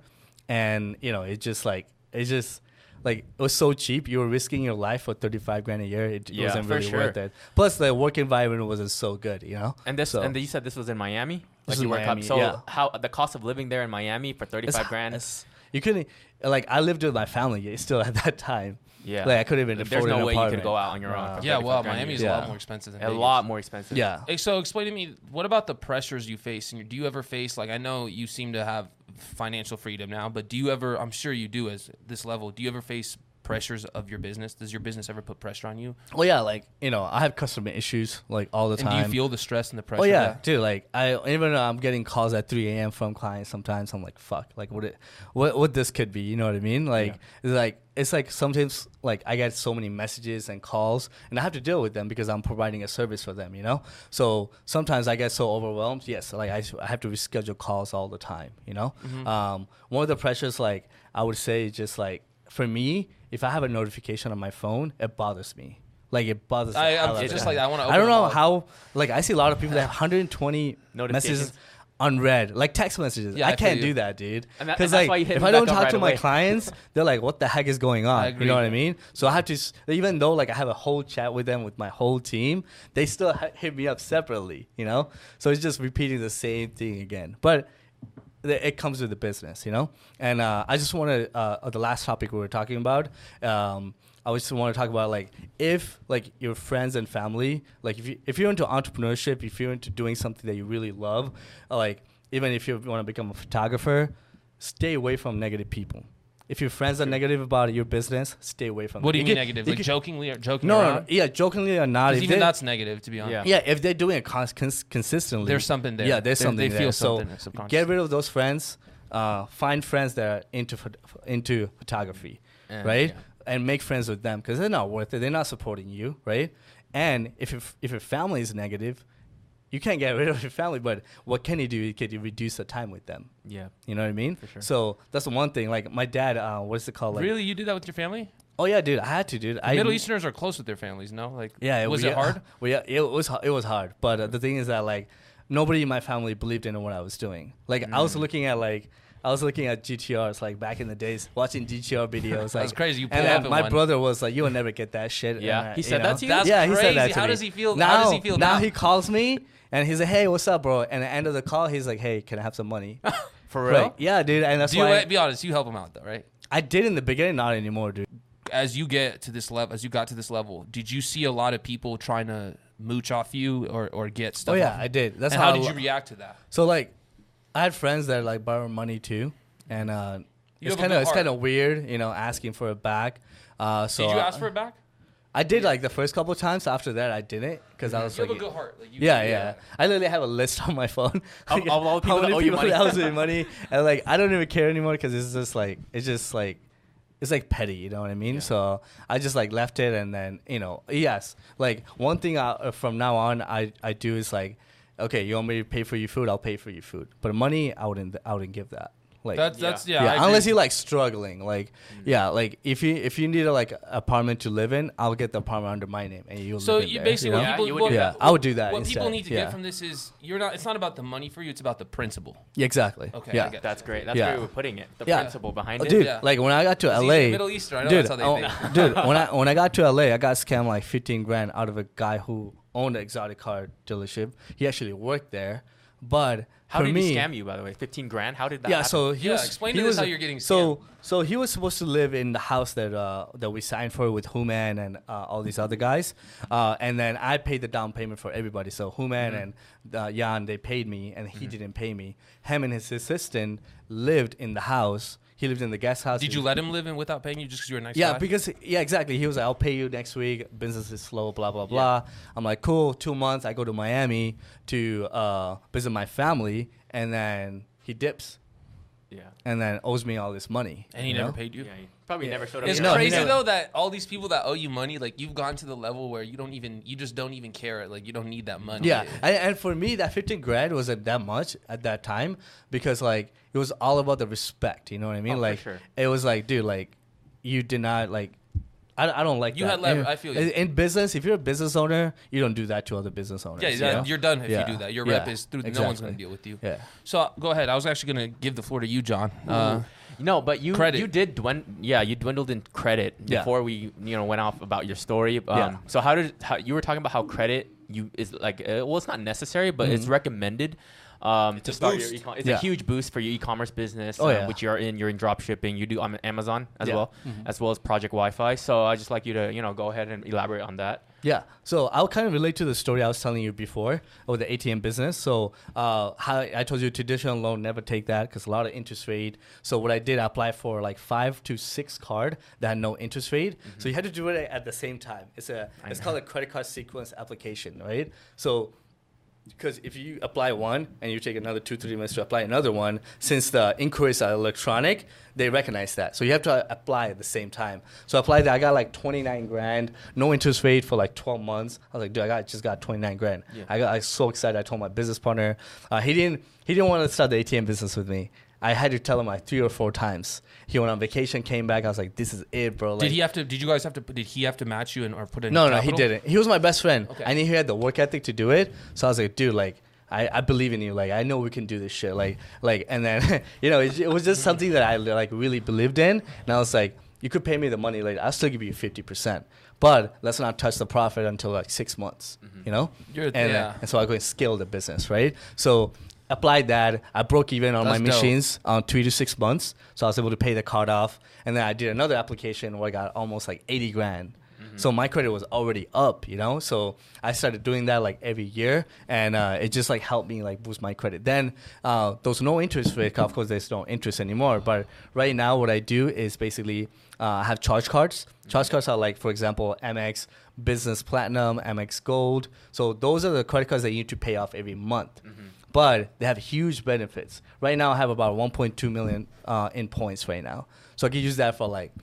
And you know it just like it's just like it was so cheap. You were risking your life for 35 grand a year. It Yeah, wasn't really sure. worth it. Plus the work environment wasn't so good you know? And this So- and you said this was in Miami. This Like you is were a cop. Miami, So yeah. how the cost of living there in Miami for thirty five grand? it's- you couldn't like I lived with my family still at that time. yeah. Like I couldn't even There's afford no an way you apartment. could go out on your own. Wow. for yeah, well, grand a Miami's a lot more expensive than a Vegas. lot more expensive. Yeah. Hey, so explain to me, what about the pressures you face? And do you ever face like I know you seem to have financial freedom now, but do you ever? I'm sure you do as this level. Do you ever face pressures of your business? Does your business ever put pressure on you? Well, yeah, like you know, I have customer issues like all the And time. do you feel the stress and the pressure? Oh yeah, that? dude. Like I even though I'm getting calls at 3 a.m. from clients. Sometimes I'm like, fuck. Like what it, what what this could be. You know what I mean? Like it's like it's like sometimes like I get so many messages and calls, and I have to deal with them because I'm providing a service for them. You know. So sometimes I get so overwhelmed. Yes, like I, I have to reschedule calls all the time. You know. Mm-hmm. Um, one of the pressures like I would say just like for me, if I have a notification on my phone, it bothers me. Like it bothers. the I, I'm just me. like, I wanna I don't know how. Like I see a lot of people that have 120 Notifications. messages unread, like text messages. Yeah, I I can't do that, dude. That- Because and that's like, why you hit if I don't talk right to my clients, they're like, "What the heck is going on?" You know what I mean? So I have to, even though like I have a whole chat with them with my whole team, they still hit me up separately. You know, so it's just repeating the same thing again. But it comes with the business, you know. And uh, I just want to uh, the last topic we were talking about. Um, I just want to talk about like if like your friends and family, like if you if you're into entrepreneurship, if you're into doing something that you really love, like even if you want to become a photographer, stay away from negative people. If your friends are negative about your business, stay away from. Them. What do them. you mean can- negative? you Like can- jokingly or joking no, no, no, yeah, jokingly or not. even they- that's negative, to be honest. Yeah. yeah, if they're doing it cons- cons- consistently, There's something there. Yeah, there's something they there. feel so something subconsciously. get rid of those friends. Uh, find friends that are into into photography, Yeah, right? yeah. And make friends with them because they're not worth it. They're not supporting you, right? And if your, if your family is negative, you can't get rid of your family. But what can you do? You can reduce the time with them. Yeah. You know what I mean? For sure. So that's the one thing. Like my dad, uh, what's it called? Like, really, you did that with your family? Oh yeah, dude. I had to, dude. I Middle Easterners are close with their families, no? Like, yeah, was we- it hard? Well, yeah, it was it was hard. But uh, the thing is that like nobody in my family believed in what I was doing. Like I was Mm. looking at like I was looking at GTRs like back in the days, watching GTR videos. Like, That's crazy. You and up then my one. brother was like, "You will never get that shit." Yeah? And, uh, He said know? that to you? That's yeah, he said that crazy. to How me. does he feel- Now, how does he feel now? he calls me and he's like, "Hey, what's up, bro?" And at the end of the call, he's like, "Hey, can I have some money?" For real? Right. Yeah, dude. And that's Do you, why be honest, you help them out, though, right? I did in the beginning, not anymore, dude. As you get to this level, as you got to this level, did you see a lot of people trying to mooch off you or, or get stuff Oh yeah, I did. That's and how I did you react to that? So like, I had friends that like borrow money too, and uh, it's kind of it's kind of weird, you know, asking for it back. Uh, so Did you uh, ask for it back? I did like the first couple of times. After that, I didn't because I was You like, have a good heart. Like, you, yeah, yeah. I literally have a list on my phone Of- of all the how people that many owe you money. that money, and like I don't even care anymore because it's just like it's just like it's like petty, you know what I mean? Yeah. So I just like left it, and then you know, yes, like one thing I, uh, from now on I I do is like, okay, you want me to pay for your food? I'll pay for your food, but money I wouldn't I wouldn't give that. Like That's Yeah. that's yeah. yeah, I agree. unless you're like struggling, like mm. yeah, like if you if you need a like apartment to live in, I'll get the apartment under my name, and you'll So live in you there, basically, you know? what Yeah, people, you would what- do Yeah, that. I would do that What people need to yeah. get from this is you're not. It's not about the money for you. It's about the principle. Yeah, exactly. Okay, yeah. I That's great. That's Yeah. where we're putting it. The Yeah. principle behind Oh, it. dude, Yeah. like when I got to LA, Middle Eastern. I know dude, that's how they oh, think. dude, when I when I got to LA, I got scammed like 15 grand out of a guy who owned an exotic car dealership. He actually worked there, but How did me, he scam you, by the way? 15 grand? How did that yeah, happen? so he Yeah, was. explain he to us was- how you're getting Scammed. So, so he was supposed to live in the house that uh, that we signed for with Hooman and uh, all these other guys, uh, and then I paid the down payment for everybody. So Hooman Mm-hmm. and uh, Jan they paid me, and he didn't pay me. Him and his assistant lived in the house. He lived in the guest house. Did you let him live in without paying you just because you're a nice Yeah, guy? because yeah, exactly. He was like, "I'll pay you next week. Business is slow, blah blah blah." I'm like, "Cool." Two months. I go to Miami to uh, visit my family, and then he dips, yeah. And then owes me all this money. and he you never know? paid you. Yeah, he probably Yeah. never showed up. It's in No, your he crazy never- though that all these people that owe you money, like you've gone to the level where you don't even, you just don't even care. Like you don't need that money. Yeah, and, and for me, that 15 grand wasn't that much at that time because like it was all about the respect. You know what I mean? Oh, for like sure. it was like, dude, like you did not like. I, I don't like You that. had lever- In- I feel you. in, in business. If you're a business owner, you don't do that to other business owners. Yeah, you know? you're done if Yeah. you do that. Your rep Yeah, is through. No one's exactly. going to deal with you. Yeah. So uh, go ahead. I was actually going to give the floor to you, John. Uh, No, but you Credit. you did dwindle. Yeah, you dwindled in credit Yeah. before we you know went off about your story. Um, Yeah. So how did how, you were talking about how credit you is like uh, well it's not necessary but it's Mhm. recommended. Um, to a start boost. your ecom- it's Yeah. a huge boost for your e-commerce business, Oh, um, yeah. which you're in. You're in drop shipping. You do on Amazon as Yeah. well, Mhm. as well as Project Wi-Fi. So I just like you to you know go ahead and elaborate on that. Yeah. So I'll kind of relate to the story I was telling you before with the ATM business. So uh, how I told you traditional loan, never take that because a lot of interest rate. So what I did, I applied for like five to six card that had no interest rate. So you had to do it at the same time. It's a I it's know. called a credit card sequence application, right? So because if you apply one and you take another two three minutes to apply another one since the inquiries are electronic they recognize that. So you have to apply at the same time. So I applied that i got like 29 grand. No interest rate for like 12 months. I was like dude i got just got 29 grand. Yeah. i got I was so excited. I told my business partner uh, he didn't he didn't want to start the atm business with me I had to tell him like three or four times. He went on vacation, came back. I was like, "This is it, bro." Like, did he have to? Did you guys have to? Did he have to match you and or put in? no, no, he didn't. He was my best friend. Okay. I knew he had the work ethic to do it. So I was like, dude, like, I, I believe in you. Like, I know we can do this shit. Like, like, and then, you know, it, it was just something that I like really believed in. And I was like, you could pay me the money later. I'll still give you fifty percent, but let's not touch the profit until like six months. You know. You're- and, uh, and so I go and scale the business, right? So applied that. I broke even on my dope. machines on three to six months, so I was able to pay the card off. And then I did another application where I got almost like eighty grand. Mm-hmm. So my credit was already up, you know. So I started doing that like every year, and uh, it just like helped me like boost my credit. Then uh, there's no interest rate. Of course, there's no interest anymore. But right now, what I do is basically uh, I have charge cards. Charge cards are like, for example, Amex Business Platinum, Amex Gold. So those are the credit cards that you need to pay off every month. But they have huge benefits. Right now, I have about 1.2 million uh, in points right now. So I can use that for like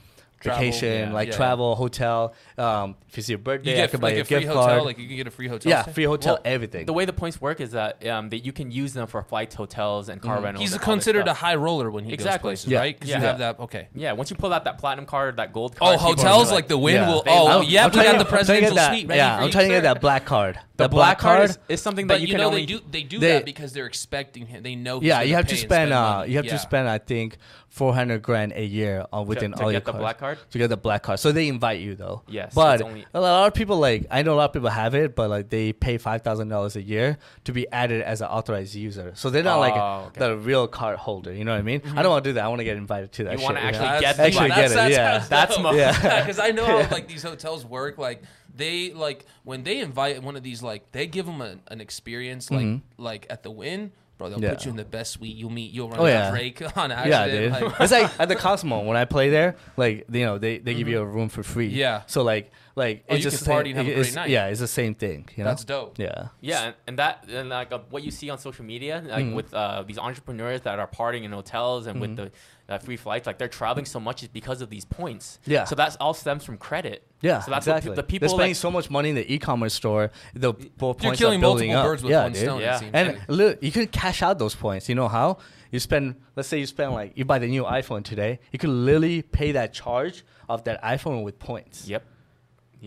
Travel, vacation, yeah, like yeah. travel, hotel. Um, if it's your birthday, You I get could like buy a a free gift hotel. card. Like you can get a free hotel. yeah, stay? free hotel, Well, everything. The way the points work is that um, that you can use them for flights, hotels, and car rentals. He's and all this considered a high roller when he Exactly. goes places, Yeah. right? Because Yeah. you have that. Okay. Yeah, once you pull out that platinum card, that gold Oh, card. people are hotels really like the wind Yeah. will. Oh, I'm- yeah, I'm we trying got the I'm trying presidential suite. Yeah, for I'm you, trying to get that black card. The black card is, is something that you, you, can know only they do they do that because they're expecting him. They know. Yeah, you have to spend. uh, you have to spend. I think 400 grand a year on within to all your the cards. black card? To get the black card, so they invite you though. Yes, but only- a lot of people like I know a lot of people have it, but like they pay five thousand dollars a year to be added as an authorized user. So they're not like Oh, okay. the real card holder. You know what I mean? Mm-hmm. I don't want to do that. I want to get invited to that. You shit, wanna actually know? get the actually black- get it. that's, yeah, That's, That's dope. mo- Yeah. because I know how like these hotels work. Like they like when they invite one of these like they give them a, an experience like mm-hmm. like at the Wynn. Bro, they'll Mm-hmm. Yeah. put you in the best suite. You'll meet. You'll run Oh, into yeah. Drake on yeah, accident. dude. like- it's like at the Cosmo when I play there. Like you know, they, they give you a room for free. Mm-hmm. Yeah. So like like Oh, it's you just can party and have a it's- great night. Yeah, it's the same thing. You know? That's dope. Yeah. Yeah, and, and that and like uh, what you see on social media, like Mm-hmm. with uh, these entrepreneurs that are partying in hotels and with the uh, free flights, like they're traveling so much is because of these points. Yeah. So that's all stems from credit. Yeah, So that's exactly. what pe- the They're people spending like, so much money in the e-commerce store. The po- You're points killing are building multiple up. birds with yeah, one dude. stone. Yeah. It seems. And li- you can cash out those points. You know how? You spend, let's say you spend like, you buy the new iPhone today, you can literally pay that charge of that iPhone with points. Yep.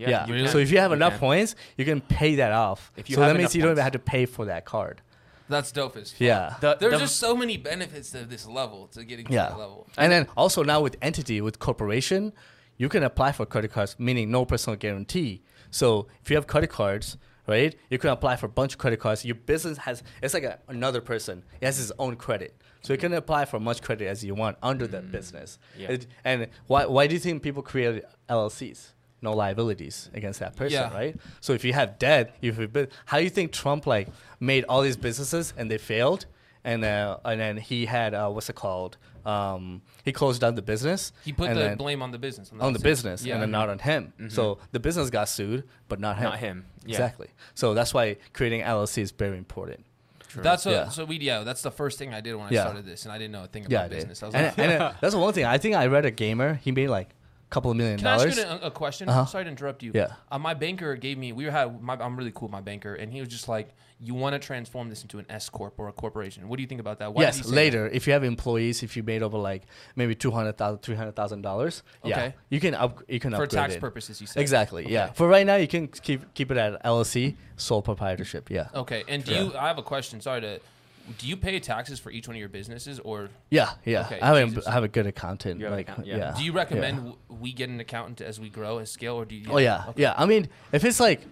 Yeah. you Really? So if you have You enough can. points, you can pay that off. If you so that means you don't even have to pay for that card. That's dope as fuck. Yeah. The- There's the- just so many benefits to this level to getting to yeah. that level. And then also now with entity, with corporation, you can apply for credit cards, meaning no personal guarantee. So if you have credit cards, right, you can apply for a bunch of credit cards. Your business has, it's like a, another person. It has his own credit. So you can apply for as much credit as you want under that mm. business. Yeah. It- and why, why do you think people create LLCs? No liabilities against that person, Yeah. right? So if you have debt, if you bu- how do you think Trump like made all these businesses and they failed, and uh, and then he had uh, what's it called? Um, he closed down the business. He put and the then- blame on the business. on the business Yeah. and then not on him. So the business got sued, but not him. Not him. Yeah. Exactly. So that's why creating LLC is very important. That's what, Yeah. so we yeah. That's the first thing I did when I Yeah. started this, and I didn't know a thing about Yeah, business. I was and, like, and, that's the one thing. I think I read a gamer. He made like a couple of million Can I ask you a, a question? Uh-huh. Sorry to interrupt you. Yeah. Uh, my banker gave me. We had. My, I'm really cool. with My banker, and he was just like, "You want to transform this into an S corp or a corporation? What do you think about that? Why yes, later if you have employees, if you made over like maybe two hundred thousand, three hundred thousand dollars, yeah, Okay. you can up, you can that? for tax it. purposes? You said Exactly. Yeah. For right now, you can keep keep it at LLC, sole proprietorship. Yeah. Okay. And do Yeah. you? I have a question. Sorry to. Do you pay taxes for each one of your businesses, or Yeah. Yeah. Okay, I have a, Jesus. I have a good accountant. You like account- yeah. yeah. do you recommend w we get an accountant as we grow, as scale, or do you? Oh yeah, yeah. I mean, if it's like,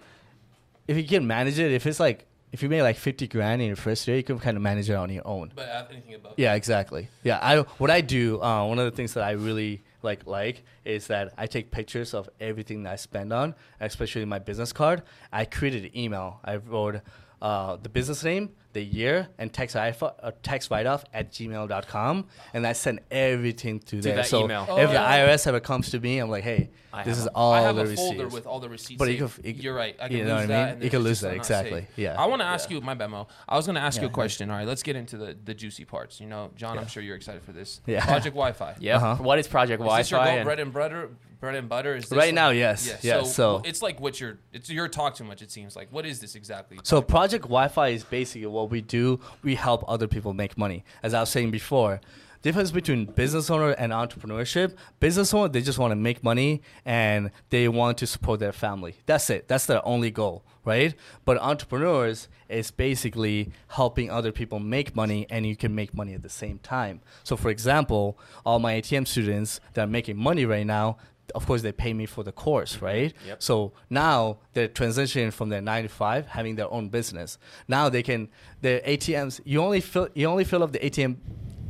if you can manage it, if it's like, if you made like fifty grand in your first year, you can kind of manage it on your own. But uh, anything above. Yeah, exactly. Yeah, I what I do. Uh, one of the things that I really like like is that I take pictures of everything that I spend on, especially my business card. I created an email. I wrote uh, the business name, the year, and text write uh, text write off at gmail.com, and I send everything to, there. that so email. Oh, if yeah. the IRS ever comes to me, I'm like, hey, I this have is a- all I have the a folder with all the receipts. But you saved. can- you- You're right. I can you lose know what I that. mean? and You it's can lose that, exactly. saved. Yeah. I want to ask Yeah. you my memo. I was going to ask you a question. All right, let's get into the, the juicy parts. You know, John, I'm sure you're excited for this. Yeah. Project Wi-Fi. Yeah. Uh-huh. What is Project Is this your Wi-Fi? and- bread and butter? Bread and butter is this Right like- now, yes. Yeah. Yeah, so- it's like what you're. It's your talk too much. It seems like. What is this exactly? So Project Wi-Fi is basically what we do. We help other people make money. As I was saying before, difference between business owner and entrepreneurship. Business owner, they just want to make money and they want to support their family. That's it. That's their only goal, right? But entrepreneurs is basically helping other people make money and you can make money at the same time. So for example, all my ATM students that are making money right now, of course they pay me for the course, right? Yep. So now they're transitioning from their nine to five, having their own business. Now they can their ATMs. You only fill you only fill up the ATM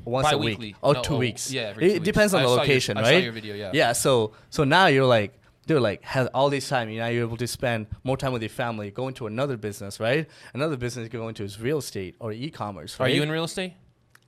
once a week or No, two oh, weeks. yeah, every it two weeks. depends on I the your- location, I saw right? your video, yeah. Yeah. So so now you're like. Dude, like has all this time, you know, you're able to spend more time with your family, go into another business, right? Another business you can go into is real estate or e-commerce. Are you in real estate?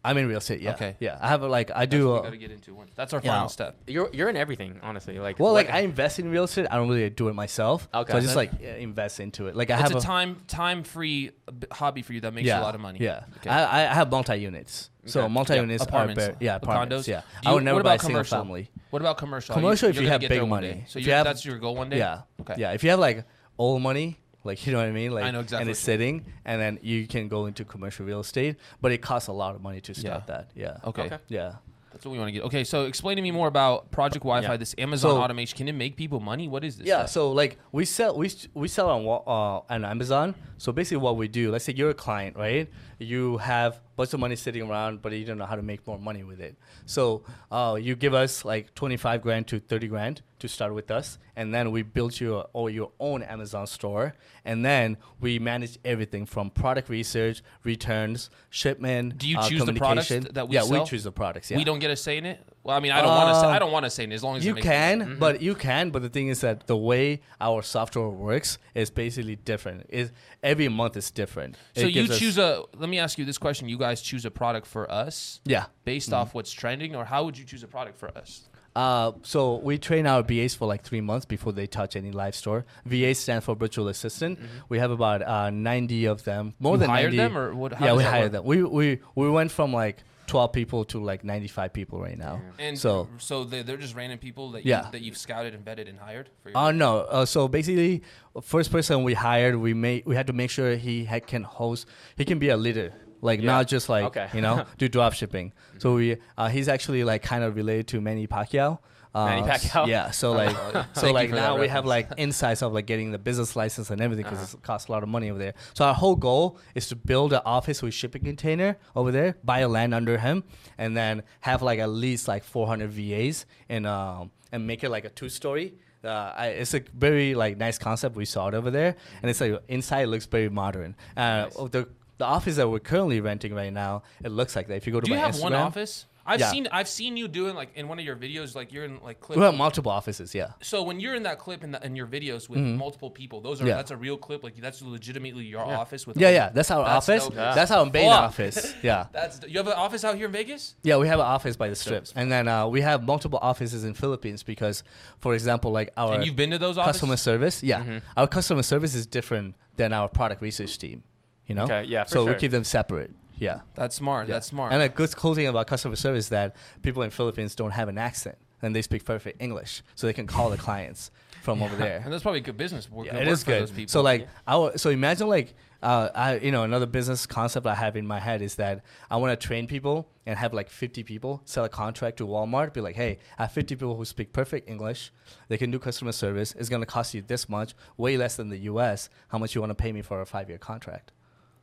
I'm in real estate. Yeah. Okay. Yeah, I have a, like I That's do. what we uh, gotta get into. One. That's our Yeah. final step. You're you're in everything, honestly. Like Well, what- like I invest in real estate. I don't really do it myself. Okay. So I just like yeah, invest into it. Like I It's have a time time free hobby for you that makes yeah, you a lot of money. Yeah. Okay. I, I have multi units. So Okay. multi Yeah, units are apartments, better. Yeah, apartments. condos. Yeah. Do I would never what buy a about single commercial? family. What about commercial? Commercial, if you're you have big there one money. day. So If you you have- that's your goal one day. Yeah. Okay. Yeah. If you have like old money, like you know what I mean, like I know exactly and it's sitting, and then you can go into commercial real estate, but it costs a lot of money to start Yeah. that. Yeah. Okay. Okay. Yeah. That's what we want to get. Okay, so explain to me more about Project Wi-Fi. Yeah. This Amazon So- automation. Can it make people money? What is this? Yeah, stuff? so like we sell we we sell on uh, on Amazon. So basically, what we do, let's say you're a client, right? You have bunch of money sitting around, but you don't know how to make more money with it. So uh, you give us like twenty five grand to thirty grand to start with us, and then we build you a, or your own Amazon store, and then we manage everything from product research, returns, shipment. Do you uh, choose the products that we yeah, sell? we choose the products. Yeah. we don't get a say in it. Well, I mean, I don't want to. Say, Uh, I don't want to say as long as You can, but you can. But the thing is that the way our software works is basically different. Is every month is different. So It you choose a. Let me ask you this question: You guys choose a product for us yeah. based Mm-hmm. off what's trending, or how would you choose a product for us? Uh, so we train our VAs for like three months before they touch any live store. VA stands for virtual assistant. We have about uh, ninety of them. More Mm-hmm. You than hired 90. them, or what? Yeah, we hired work? them. We we we went from like twelve people to like ninety five people right now. And so so they, they're just random people that you, Yeah. that you've scouted and vetted and hired. For your Uh, no. Uh, so basically, first person we hired, we made we had to make sure he had, can host. He can be a leader, like Yeah. not just like Okay. you know do drop shipping. So we uh, he's actually like kind of related to Manny Pacquiao. Uh, Manny Pacquiao? Yeah. So like so like now we have like insights of like getting the business license and everything because Uh-huh. it costs a lot of money over there. So our whole goal is to build an office with shipping container over there, buy a land under him, and then have like at least like 400 VAs and um and make it like a two story. Uh, I, it's a very like nice concept we saw it over there, and it's like inside it looks very modern. Uh, Nice. the the office that we're currently renting right now, it looks like that. If you go to Do you my have Instagram, one office? I've Yeah. seen I've seen you doing like in one of your videos, like you're in like clip. we have multiple offices. Yeah. so when you're in that clip in, the, in your videos with multiple people, those are Mm-hmm. Yeah. that's a real clip. Like that's legitimately your Yeah. office with. Yeah, all- yeah, that's our That's office. dope. Yeah. That's our main Fuck. office. Yeah. That's you have an office out here in Vegas. Yeah, we have an office by the strip, and then uh, we have multiple offices in Philippines because, for example, like our and you've been to those offices. customer service, yeah, Mhm. our customer service is different than our product research team. You know, Okay, yeah, for so we keep them separate. Yeah, That's smart. yeah. That's smart. And a good cool thing about customer service is that people in Philippines don't have an accent and they speak perfect English, so they can call the clients from over there. and that's probably good business. Work, Yeah, it is for good. Those people. So like, our so imagine like, uh, I you know another business concept I have in my head is that I want to train people and have like 50 people sell a contract to Walmart. Be like, hey, I have 50 people who speak perfect English. They can do customer service. It's gonna cost you this much, way less than the U.S. How much you want to pay me for a five-year contract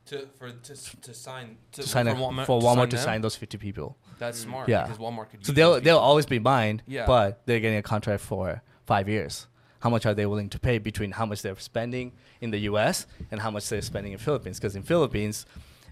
to for to, to sign to, to sign for a, Walmart, for Walmart to them? sign those 50 people? That's smart. Yeah. because Walmart could. So they'll they'll always be mine. Yeah. But they're getting a contract for five years. How much are they willing to pay between how much they're spending in the U.S. and how much they're spending in Philippines? Because in Philippines,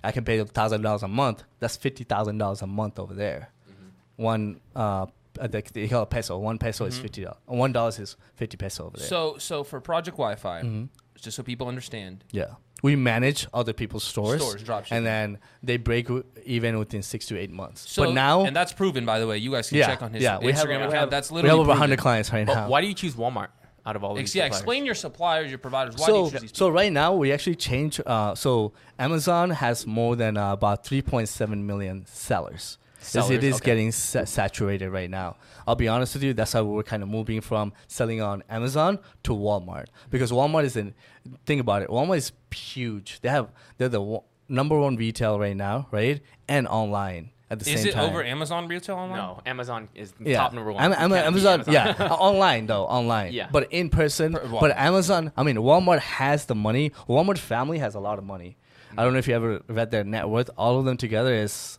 I can pay thousand dollars a month. That's fifty thousand dollars a month over there. Mm-hmm. One uh, they, they call it peso. One peso is Mhm. fifty dollars. One dollar is fifty peso over there. So so for Project Wi-Fi, Mhm. Just so people understand, yeah, we manage other people's stores, Stores, dropshipping. and then they break even within six to eight months. so but now, and that's proven by the way. You guys can yeah, check on his yeah, we have, Instagram we account. have, that's we have over proven. hundred clients right But now. why do you choose Walmart out of all Ex- these? yeah, suppliers? explain your suppliers, your providers. Why do you so choose these so right now we actually change uh, so amazon has more than uh, about 3.7 million sellers, As Sellers, it is okay. getting sa- saturated right now i'll be honest with you that's how we're kind of moving from selling on amazon to walmart because walmart is in think about it walmart is huge they have they're the wa- number one retail right now right and online at the Is same time. Is it over Amazon retail online? No, Amazon is yeah. top number one. Am- You Am- can't Amazon, yeah, online though, online. Yeah. But in person, Per- but Amazon, I mean, Walmart has the money. Walmart family has a lot of money. I don't know if you ever read their net worth. All of them together is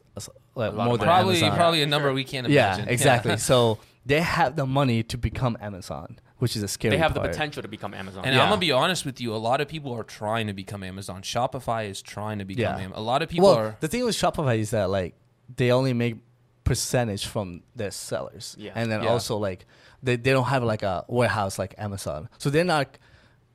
like lot more than. Probably Amazon. probably a number we can't imagine. yeah, imagine. exactly. so they have the money to become Amazon, which is a scary. They have the potential to become Amazon. And Yeah. I'm gonna be honest with you. A lot of people are trying to become Amazon. Shopify is trying to become Yeah. Am- A lot of people well, are. the thing with Shopify is that like they only make percentage from their sellers, Yeah. and then Yeah. also like they, they don't have like a warehouse like Amazon, so they're not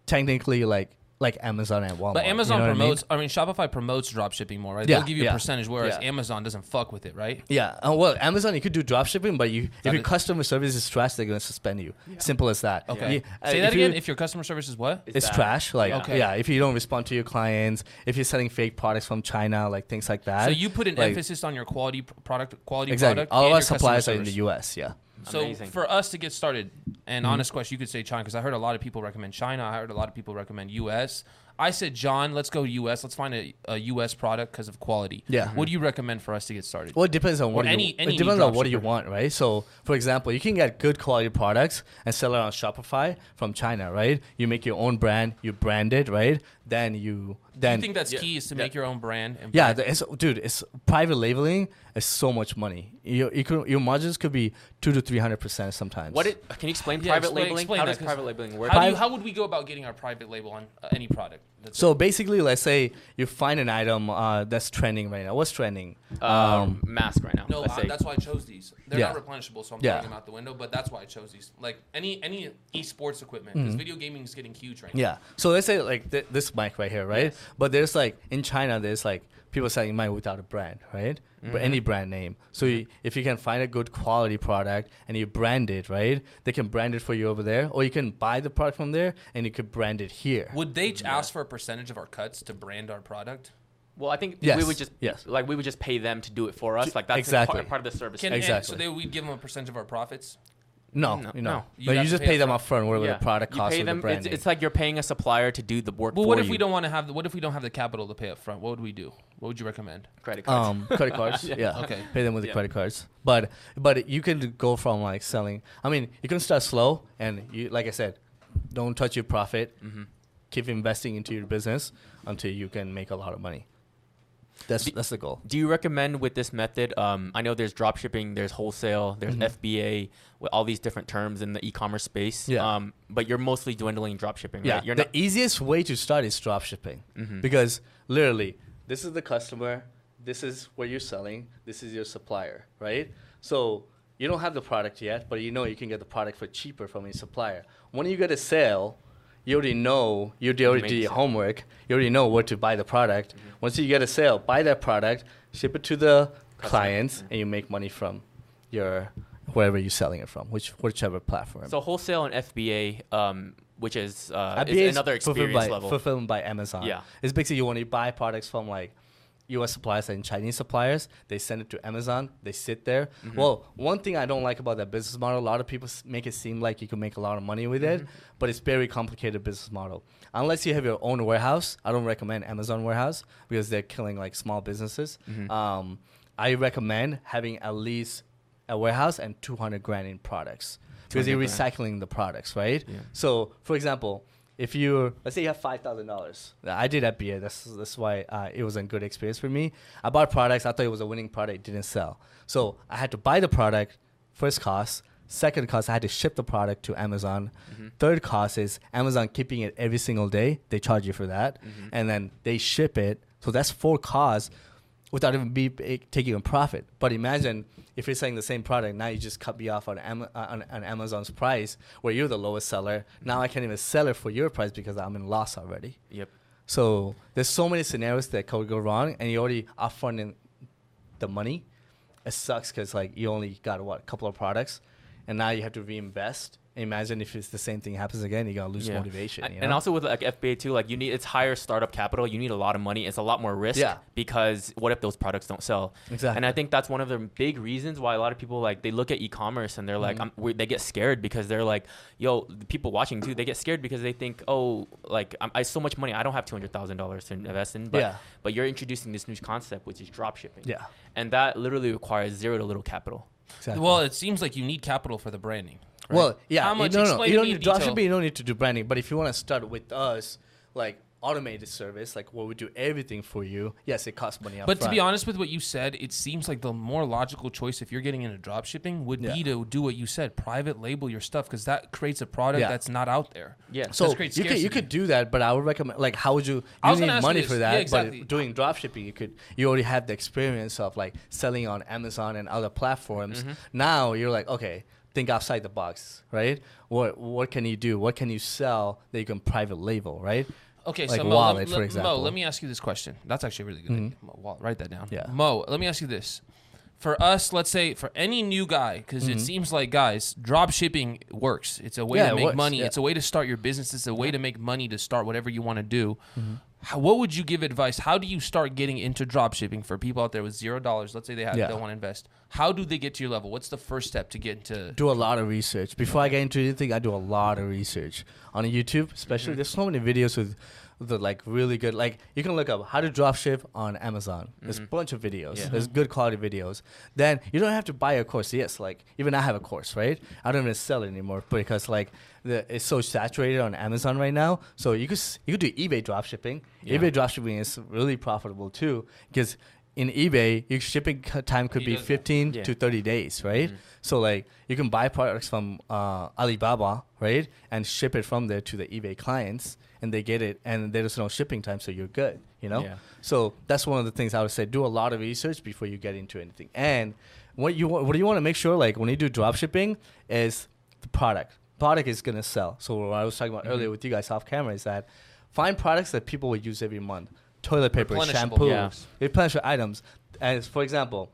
technically like like Amazon and Walmart. But you Amazon know what I mean? promotes. I mean? Shopify promotes drop shipping more, right? Yeah, They'll give you yeah, a percentage, whereas yeah. Amazon doesn't fuck with it, right? Yeah, uh, well, Amazon you could do drop shipping, but you if your is- customer service is trash, they're gonna suspend you. Simple as that. Okay. You- uh, Say if that you- again. If your customer service is what? It's it's trash. Like, Okay. yeah, if you don't respond to your clients, if you're selling fake products from China, like things like that. So you put an like- emphasis on your quality product, quality exactly. product. All of our customer suppliers are in the. U.S. Yeah. So Amazing. for us to get started, and Mm-hmm. honest question, you could say China because I heard a lot of people recommend China. I heard a lot of people recommend U.S. I said, John, let's go U.S. Let's find a, a U.S. product because of quality. Yeah. What do you recommend for us to get started? Well, it depends on what Or you, any- any it depends on what you want, right? So, for example, you can get good quality products and sell it on Shopify from China, right? You make your own brand, you brand it, right? Then you do then you think that's yeah, key is to yeah. make your own brand? And yeah, brand- it's, dude, it's private labeling is so much money. Your you could, your margins could be two to three hundred percent sometimes. What it, can you explain Yeah, private explain- labeling? explain How that, does 'cause private labeling work? how, do you, how would we go about getting our private label on uh, any product? That's So basically, let's say you find an item uh, that's trending right now. What's trending? um, mask right now. No, let's I, say. that's why I chose these. They're Yeah. not replenishable, so I'm Yeah. throwing them out the window. But that's why I chose these. Like any any esports equipment, because video gaming is getting huge right now. Mm-hmm. Yeah. So let's say like th- this mic right here, right? Yes. But there's like in China, there's like people selling mic without a brand, right? Mm-hmm. But any brand name. So you, if you can find a good quality product and you brand it, right? They can brand it for you over there, or you can buy the product from there and you could brand it here. Would they ch- ask for a percentage of our cuts to brand our product? well, I think we would just yes. like we would just pay them to do it for us. Like that's Exactly. part, part of the service. Can, fee. and Exactly. so they would give them a percentage of our profits. No, No, you no. You but you just pay pay them upfront. up front, whatever Yeah. the product you costs pay or them. the brand It's, it's like you're paying a supplier to do the work Well, for what if you. we don't want to have? The, what if we don't have the capital to pay up front? What would we do? What would you recommend? credit cards. um credit cards yeah, Okay. pay them with the credit cards but but you can go from like selling i mean you can start slow and you like i said don't touch your profit Mm-hmm. keep investing into your business until you can make a lot of money that's Do- that's the goal Do you recommend with this method? Um, I know there's drop shipping, there's wholesale, there's Mhm. FBA, with all these different terms in the e-commerce space. Yeah. Um, but you're mostly dwindling drop shipping, yeah right? You're the not. easiest way to start is drop shipping Mhm. because literally this is the customer this is what you're selling this is your supplier right so you don't have the product yet but you know you can get the product for cheaper from a supplier when you get a sale you already know you already did your homework. You already know where to buy the product. Once you get a sale buy that product ship it to the clients and you make money from your wherever you're selling it from which whichever platform. So wholesale and FBA, um, which is, uh, is another fulfilled experience by, level. Fulfilled by Amazon. Yeah. It's basically you want to buy products from like U.S. suppliers and Chinese suppliers, they send it to Amazon. They sit there. Mm-hmm. Well, one thing I don't like about that business model, a lot of people make it seem like you can make a lot of money with Mm-hmm. it, but it's very complicated business model. Unless you have your own warehouse, I don't recommend Amazon warehouse because they're killing like small businesses. Mm-hmm. Um, I recommend having at least a warehouse and 200 grand in products because you're 200 grand. recycling the products, right? Yeah. So, for example, if you let's say you have five thousand dollars, I did FBA. That's that's why uh, it was a good experience for me. I bought products. I thought it was a winning product. It didn't sell, so I had to buy the product. First cost. Second cost, I had to ship the product to Amazon. Mm-hmm. Third cost is Amazon keeping it every single day. They charge you for that, Mm-hmm. and then they ship it. So that's four costs without even be eh, taking a profit. But imagine if you're selling the same product, now you just cut me off on, Am- on, on Amazon's price, where you're the lowest seller. Mm-hmm. Now I can't even sell it for your price because I'm in loss already. Yep. So there's so many scenarios that could go wrong, and you already upfront the money. It sucks because like you only got what a couple of products, and now you have to reinvest. Imagine if it's the same thing happens again, you're gonna lose Yeah. motivation. You And also with like FBA too, like you need it's higher startup capital. You need a lot of money. It's a lot more risk. Yeah. Because what if those products don't sell? Exactly. And I think that's one of the big reasons why a lot of people like they look at e-commerce and they're like Mhm. I'm, we, they get scared because they're like, yo, the people watching too, they get scared because they think, oh, like I'm, I so much money, I don't have two hundred thousand dollars to invest in. But Yeah. but you're introducing this new concept which is drop shipping. yeah, And that literally requires zero to little capital. Exactly. Well, it seems like you need capital for the branding. right? Well, yeah. How you- much? No, no, you don't need in dropshipping. detail. You don't need to do branding. But if you want to start with us, like automated service, like where we do everything for you, yes, it costs money. But to be honest with what you said, it seems like the more logical choice if you're getting into drop shipping would Yeah. be to do what you said, private label your stuff because that creates a product Yeah. that's not out there. Yeah. So That's you great could you could do that, but I would recommend like how would you I you was gonna need ask you money this. for Yeah, that, exactly. but doing drop shipping you could you already have the experience of like selling on Amazon and other platforms. Mm-hmm. Now you're like, okay, think outside the box, right? What what can you do? What can you sell that you can private label, right? Okay, Like so Mo, wallet, let, for let- Mo, let me ask you this question. That's actually a really good. idea. Mo, wallet, write that down. Yeah. Mo, let me ask you this. For us, let's say for any new guy, because it seems like guys, drop shipping works. It's a way Mm-hmm. Yeah, to make money. yeah. It's a way to start your business. It's a way to make money to start whatever you want to do. Mm-hmm. How, what would you give advice? How do you start getting into drop shipping for people out there with zero dollars? Let's say they have Yeah. don't want to invest. How do they get to your level? What's the first step to get into? do a lot of research. Before I get into anything, I do a lot of research on YouTube. Especially, mm-hmm. there's so many videos with the like really good. Like you can look up how to drop ship on Amazon. There's a bunch of videos. Yeah. There's good quality videos. Then you don't have to buy a course. Yes, like even I have a course, right? I don't even sell it anymore because like the, it's so saturated on Amazon right now. So you could you could do eBay drop shipping. Yeah. eBay drop shipping is really profitable too because in eBay your shipping time could be 15 Yeah. to 30 days, right? So like you can buy products from uh, Alibaba, right, and ship it from there to the eBay clients, and they get it, and there's no shipping time, so you're good, you know. Yeah. So that's one of the things I would say: do a lot of research before you get into anything. And what you what do you want to make sure, like when you do drop shipping, is the product. Product is gonna sell. So what I was talking about earlier with you guys off camera is that find products that people will use every month: toilet paper, shampoo, Yeah. replenishable items. As for example,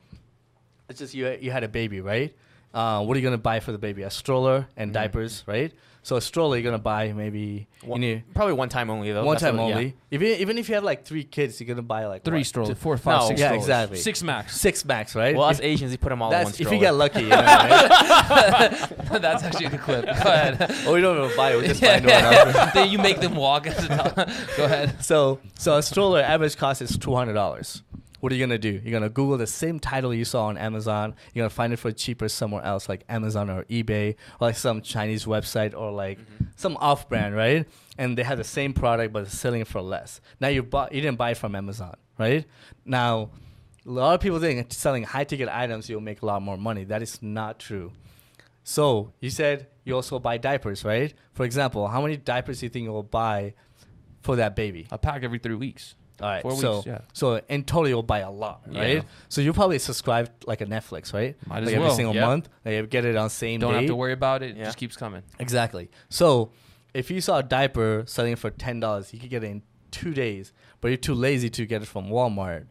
it's just you you had a baby, right? Uh, what are you gonna buy for the baby? A stroller and diapers, right? So a stroller you're gonna buy maybe you One, need probably one time only though. one That's time what- yeah. only. Even even if you have like three kids, you're gonna buy like Three what? strollers, Two- four, five, No. six Yeah, strollers. exactly. Six max. six max, right? Well, us Asians, we put them all in one that's if you get lucky. You know, right? That's actually a good clip. Go ahead. oh, we don't even buy it. We just Yeah, find one. yeah. then you make them walk. Go ahead. So so a stroller average cost is two hundred dollars. What are you gonna do? You're gonna Google the same title you saw on Amazon. You're gonna find it for cheaper somewhere else, like Amazon or eBay, or like some Chinese website, or like mm-hmm. some off-brand, right? And they have the same product but selling it for less. Now you bought, you didn't buy it from Amazon, right? Now, a lot of people think selling high-ticket items you'll make a lot more money. That is not true. So you said you also buy diapers, right? For example, how many diapers do you think you'll buy for that baby? A pack every three weeks. All right. Four so, weeks, yeah. so in total, you'll buy a lot, Yeah. right? So you probably subscribe like a Netflix, right? Might as like every well, single yeah. month. Like you get it on same day. Don't day. have to worry about it. It Yeah. just keeps coming. Exactly. So if you saw a diaper selling for ten dollars, you could get it in two days. But you're too lazy to get it from Walmart.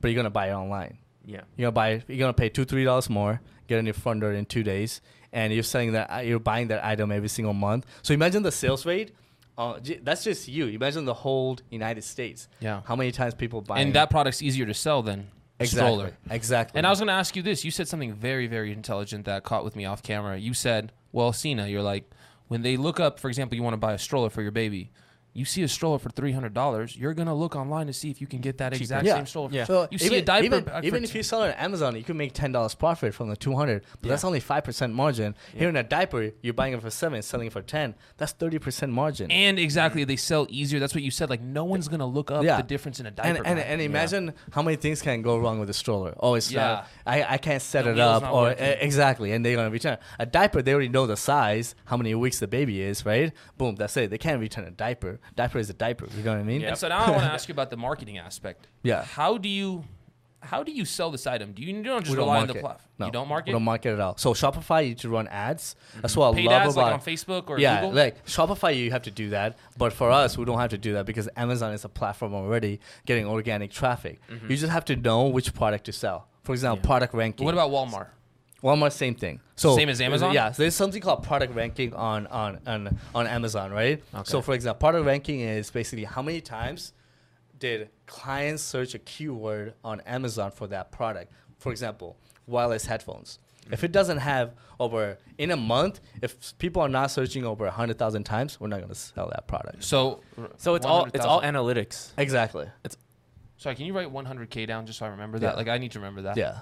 But you're gonna buy it online. Yeah. You're gonna buy. You're gonna pay two, three dollars more. Get it in your front door in two days, and you're selling that. You're buying that item every single month. So imagine the sales rate. Uh, that's just you. Imagine the whole United States. Yeah. How many times people buy And that product's easier to sell than a exactly. stroller. Exactly. And I was going to ask you this. You said something very, very intelligent that caught with me off camera. You said, well, Cena, you're like, when they look up, for example, you want to buy a stroller for your baby. You see a stroller for three hundred dollars. You're gonna look online to see if you can get that Cheaper. exact Yeah. same stroller. Yeah. So You see even, a diaper even, bag for even t- if you sell it on Amazon, you can make ten dollars profit from the two hundred, but Yeah. that's only five percent margin. Here in a diaper, you're buying it for seven, selling it for ten. That's thirty percent margin. And exactly, they sell easier. That's what you said. Like no one's gonna look up Yeah. the difference in a diaper. and and, bag. and imagine how many things can go wrong with a stroller. Oh, it's Yeah. not. I, I can't set The it up, or working. exactly, and they're gonna return a diaper. They already know the size, how many weeks the baby is, right? Boom, that's it. They can't return a diaper. Diaper is a diaper. You know what I mean? And so now I want to ask you about the marketing aspect. Yeah. How do you, how do you sell this item? Do you, you don't just don't rely on the market. platform? No, You don't market. We don't market at all. So Shopify, you need to run ads. Mm-hmm. That's what I Paid love ads about like on Facebook or yeah, Google. like Shopify, you have to do that. But for us, we don't have to do that because Amazon is a platform already getting organic traffic. Mm-hmm. You just have to know which product to sell. For example, Yeah. product ranking. what about Walmart? Walmart? Same thing. So Same as Amazon? Yeah. So there's something called product ranking on on on, on Amazon, right? Okay. So for example, product ranking is basically how many times did clients search a keyword on Amazon for that product. For example, wireless headphones. If it doesn't have over in a month, if people are not searching over a hundred thousand times, we're not going to sell that product. So, So it's all it's all analytics. Exactly. It's Sorry, can you write 100k down just so I remember that? Yeah. Like I need to remember that. Yeah.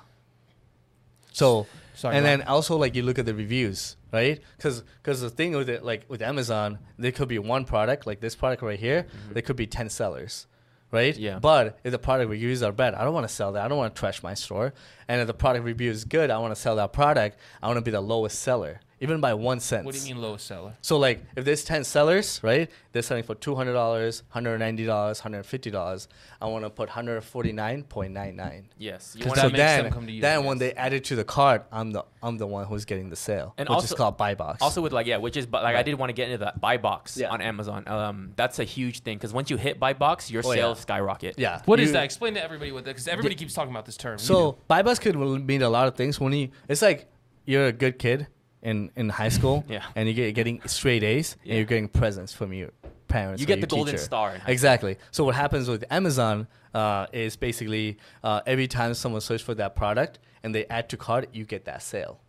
So Sorry, and then also like you look at the reviews, right? Because because the thing with it, like with Amazon, there could be one product like this product right here. Mm-hmm. There could be ten sellers, right? Yeah. But if the product reviews are bad, I don't want to sell that. I don't want to trash my store. And if the product review is good, I want to sell that product. I want to be the lowest seller, even by one cent. What do you mean lowest seller? So like if there's ten sellers, right? They're selling for two hundred dollars, hundred ninety dollars, hundred fifty dollars. I want to put hundred forty nine point nine nine. Yes. You 'Cause wanna that So then, them come to you, then I when they add it to the cart, I'm the I'm the one who's getting the sale, And which also- is called buy box. Also with like yeah, which is but like I Right. did want to get into that buy box Yeah. on Amazon. Um, that's a huge thing because once you hit buy box, your Oh, yeah. sales skyrocket. yeah. What is You- that? Explain to everybody what that because everybody keeps talking about this term. You So buy box could mean a lot of things. When you, it's like you're a good kid in in high school, Yeah. and you get getting straight A's, Yeah. and you're getting presents from your parents. You get the golden teacher. star Exactly. So what happens with Amazon uh, is basically uh, every time someone searches for that product and they add to cart, you get that sale.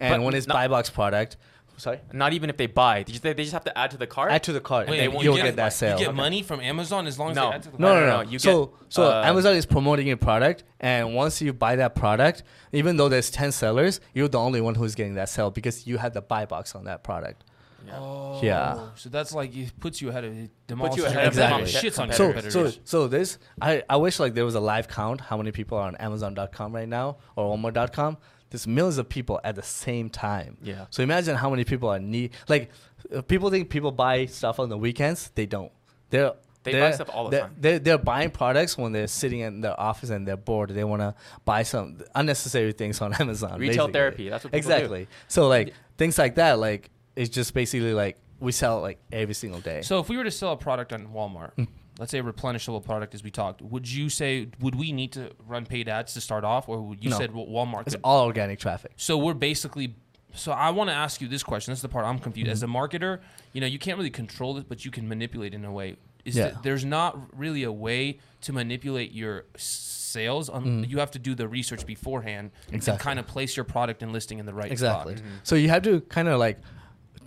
And But when it's not- buy box product, sorry, Not even if they buy, they just, they just have to add to the cart. add to the cart, Wait, and won't- you'll get, get- that sale. You get Okay. money from Amazon as long as No. they add to the No, cart? no, no, no. no, you so, get, so uh, Amazon is promoting a product, and once you buy that product, even though there's ten sellers, you're the only one who's getting that sale because you had the buy box on that product. Yeah. Oh, Yeah. So that's like it puts you ahead of it demolishes you your ahead of them. competitors, shits on your So, competitors. so, so this, I, I wish like there was a live count how many people are on Amazon.com right now or Walmart.com. There's millions of people at the same time. Yeah. So imagine how many people are need like uh, people think people buy stuff on the weekends. They don't. They're They they're- buy stuff all the they're, time. They're, they're buying products when they're sitting in their office and they're bored. They want to buy some unnecessary things on Amazon. Retail basically. therapy. That's what people do. exactly. So like things like that, like it's just basically like we sell like every single day. So if we were to sell a product on Walmart, Mm. Let's say a replenishable product as we talked, would you say would we need to run paid ads to start off, or would you No. said Wa- Walmart it's could? all organic traffic. So we're basically. So I want to ask you this question. This is the part I'm confused. As a Mm-hmm. marketer, you know you can't really control it, but you can manipulate in a way. Is Yeah. that there's not really a way to manipulate your sales. Um, You have to do the research beforehand Mm-hmm. Exactly. and kind of place your product and listing in the right Exactly. spot. So you have to kind of like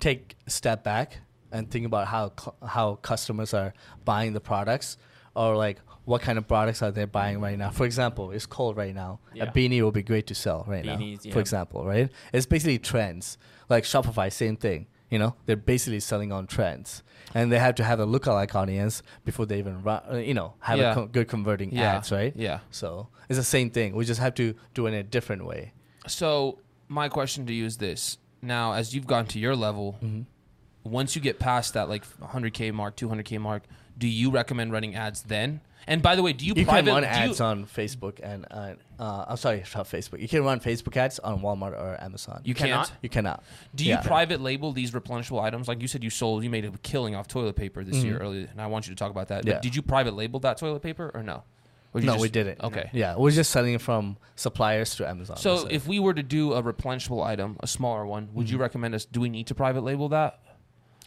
take a step back and think about how how customers are buying the products or like what kind of products are they buying right now. For example, it's cold right now. Yeah. A beanie will be great to sell right Beanies, now. yeah. For example, right? It's basically trends. Like Shopify, same thing. You know, they're basically selling on trends, and they have to have a lookalike audience before they even run. You know, have Yeah. a co- good converting ads, right? Yeah. So it's the same thing. We just have to do it in a different way. So my question to you is this: Now, as you've gone to your level, Mm-hmm. Once you get past that like 100k mark, 200k mark, do you recommend running ads then? And by the way, do you, You private can run do ads you, on Facebook and uh, uh, I'm sorry, not Facebook. You can run Facebook ads on Walmart or Amazon. you cannot? can't? you cannot. Do you Yeah. private label these replenishable items? Like you said, you sold, you made a killing off toilet paper this year Mhm. earlier, and I want you to talk about that. Yeah. But did you private label that toilet paper or no? Or No, just- we didn't. Okay. Yeah, we're just selling it from suppliers to Amazon. So if we were to do a replenishable item, a smaller one, would Mm-hmm. you recommend us? Do we need to private label that?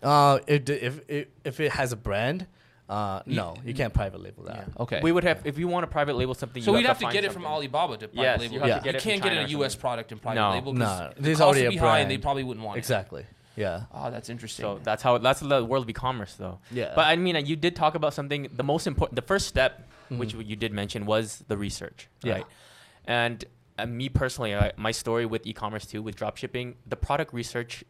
Uh, if, if if if it has a brand, uh, no, you can't private label that. Yeah. Okay. We would have if you want to private label something. So you we'd have to find get it from. Alibaba to private Yes, label. you have to You it can't get China a U.S. product and private No. label. 'cause No, the there's cost already would a be high and they probably wouldn't want it. Exactly. Yeah. Oh, that's interesting. So that's how that's the world of e-commerce, though. Yeah. But I mean, you did talk about something. The most important, the first step, which Mhm. you did mention, was the research. Yeah. Right. And uh, me personally, I, my story with e-commerce too, with dropshipping, the product research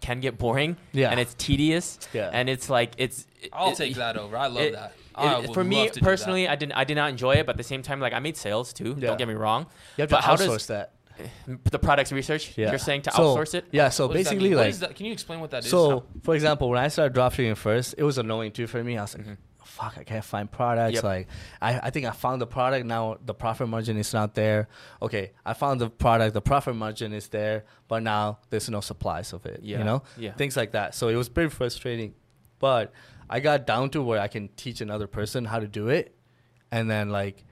can get boring. Yeah. And it's tedious. Yeah. And it's like it's. I'll it- take that over. I love it- that. it- I for me love to do that. personally, I didn't. I did not enjoy it, but at the same time, like I made sales too. Yeah. Don't get me wrong. You have to But how outsource does- that. The products research. Yeah. You're saying to So- outsource it. Yeah. So What does that basically, like, is that? Can you explain what that is? so for example, when I started dropshipping first, it was annoying too for me. I was like, Mhm. Fuck, I can't find products. Yep. Like, I, I think I found the product. Now the profit margin is not there. Okay, I found the product. The profit margin is there, but now there's no supplies of it. Yeah. You know, Yeah. things like that. So it was pretty frustrating, but I got down to where I can teach another person how to do it, and then like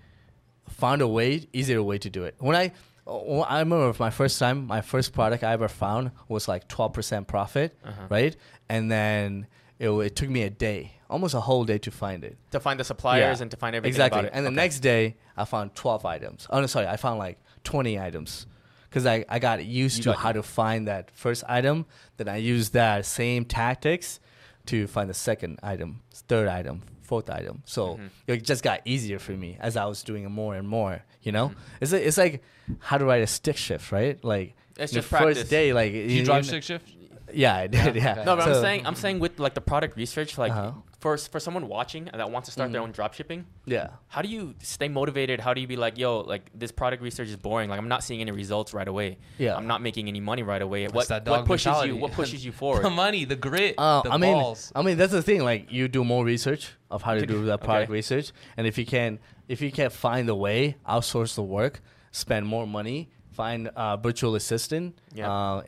found a way, easier way to do it. When I oh, I remember my first time, my first product I ever found was like 12% profit, Uh-huh. right? And then it, it took me a day, almost a whole day to find it. To find the suppliers Yeah. and to find everything exactly. about it. And the Okay. next day, I found 12 items. Oh, no, sorry, I found like 20 items. Because I, I got used You to got how to find that first item. Then I used that same tactics to find the second item, third item, fourth item. So Mhm. it just got easier for me as I was doing it more and more. You know, Mhm. it's like, it's like how to write a stick shift, right? Like It's the just practice. first day, like Did you drive stick shift? Yeah, I did. Yeah. okay. No, but I'm saying I'm saying with like the product research, like Uh-huh. for for someone watching that wants to start their Mhm. own drop shipping, Yeah. how do you stay motivated? How do you be like, yo, like this product research is boring. Like I'm not seeing any results right away. Yeah. I'm not making any money right away. What that what pushes mentality. you? What pushes you forward? the money, the grit, Uh, the I mean, balls. I mean that's the thing. Like you do more research of how to do that product Okay. research, and if you can, if you can't find a way, outsource the work, spend more money, find a virtual assistant. Yeah. Uh,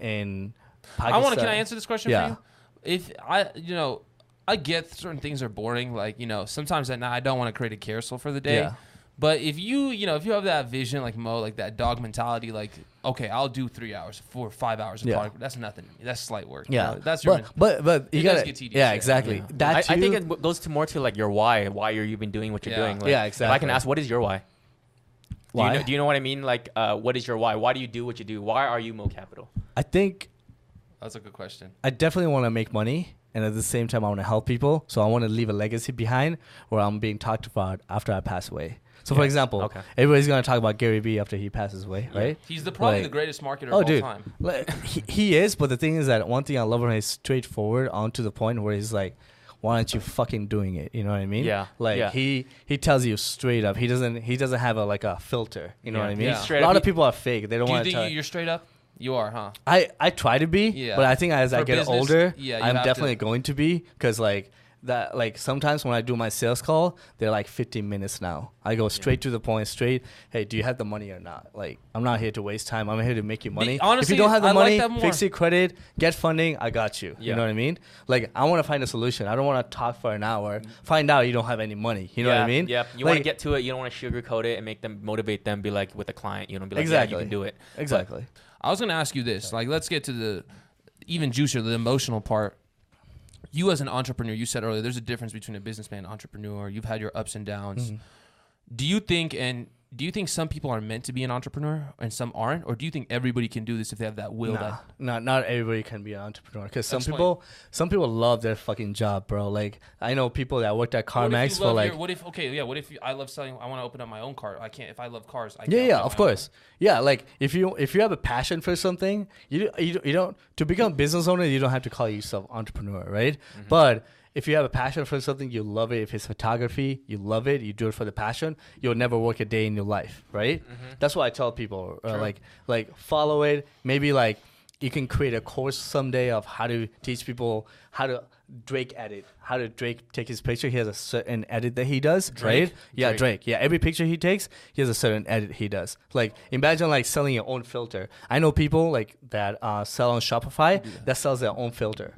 in I want to. Can I answer this question Yeah. for you? If I, you know, I get certain things are boring. Like you know, sometimes at night I don't want to create a carousel for the day. Yeah. But if you, you know, if you have that vision like Mo, like that dog mentality, like okay, I'll do three hours, four, five hours of Yeah. product. That's nothing. That's slight work. you Yeah, know? that's your. but but but you It does gotta get tedious, yeah yeah. exactly Yeah. that I, too. I think it goes to more to like your why, why are you been doing what you're Yeah. doing. Like, Yeah, If I can ask, what is your why? Do Why? you know, do you know what I mean? Like, uh, what is your why? Why do you do what you do? Why are you Mo Capital? I think That's a good question. I definitely want to make money, and at the same time, I want to help people. So I want to leave a legacy behind where I'm being talked about after I pass away. So, for example, Okay. everybody's gonna talk about Gary Vee after he passes away, right? He's the probably Like- the greatest marketer Oh, of dude, time. like, he, he is. But the thing is that one thing I love when he's straightforward, on to the point, where he's like, "Why aren't you fucking doing it?" You know what I mean? Yeah, Like yeah. he he tells you straight up. He doesn't he doesn't have a like a filter. You know Yeah. what I mean? He's straight a lot up. of people are fake. They don't Do you want to. think you- you're straight up? You are, huh? I I try to be, Yeah. but I think as I get business, older, yeah, I'm definitely to- going to be because like that like sometimes when I do my sales call, they're like 15 minutes now. I go straight to the point, straight. Hey, do you have the money or not? Like I'm not here to waste time. I'm here to make you money. if honestly, you don't have the I like money, that more. fix your credit, get funding. I got you. You know what I mean? Like I want to find a solution. I don't want to talk for an hour, mm-hmm. find out you don't have any money. You know yeah, what I mean? Yeah. You want to get to it. You don't want to sugarcoat it and make them motivate them. Be like with a client. You know, be like, Exactly. yeah, you can do it. exactly. I was going to ask you this. Like, let's get to the even juicier, the emotional part. You as an entrepreneur, you said earlier, there's a difference between a businessman and entrepreneur. You've had your ups and downs. Mm-hmm. Do you think and do you think some people are meant to be an entrepreneur and some aren't, or do you think everybody can do this if they have that will? Nah, That not not everybody can be an entrepreneur because some Explain. people some people love their fucking job, bro. Like I know people that worked at CarMax for like your- what if okay, yeah, what if you, I love selling? I want to open up my own car. I can't if I love cars. I yeah, can't yeah, of my own. course, yeah. Like if you if you have a passion for something, you you don't- you don't to become a business owner, you don't have to call yourself entrepreneur, right? Mm-hmm. But if you have a passion for something, you love it. If it's photography, you love it. You do it for the passion. You'll never work a day in your life, right? That's what I tell people. Uh, like like follow it. Maybe like you can create a course someday of how to teach people how to Drake edit, how to Drake take his picture. He has a certain edit that he does, Drake? right? Yeah, Drake. Drake. Yeah, every picture he takes, he has a certain edit he does. Like imagine like selling your own filter. I know people like that uh, sell on Shopify that sells their own filter.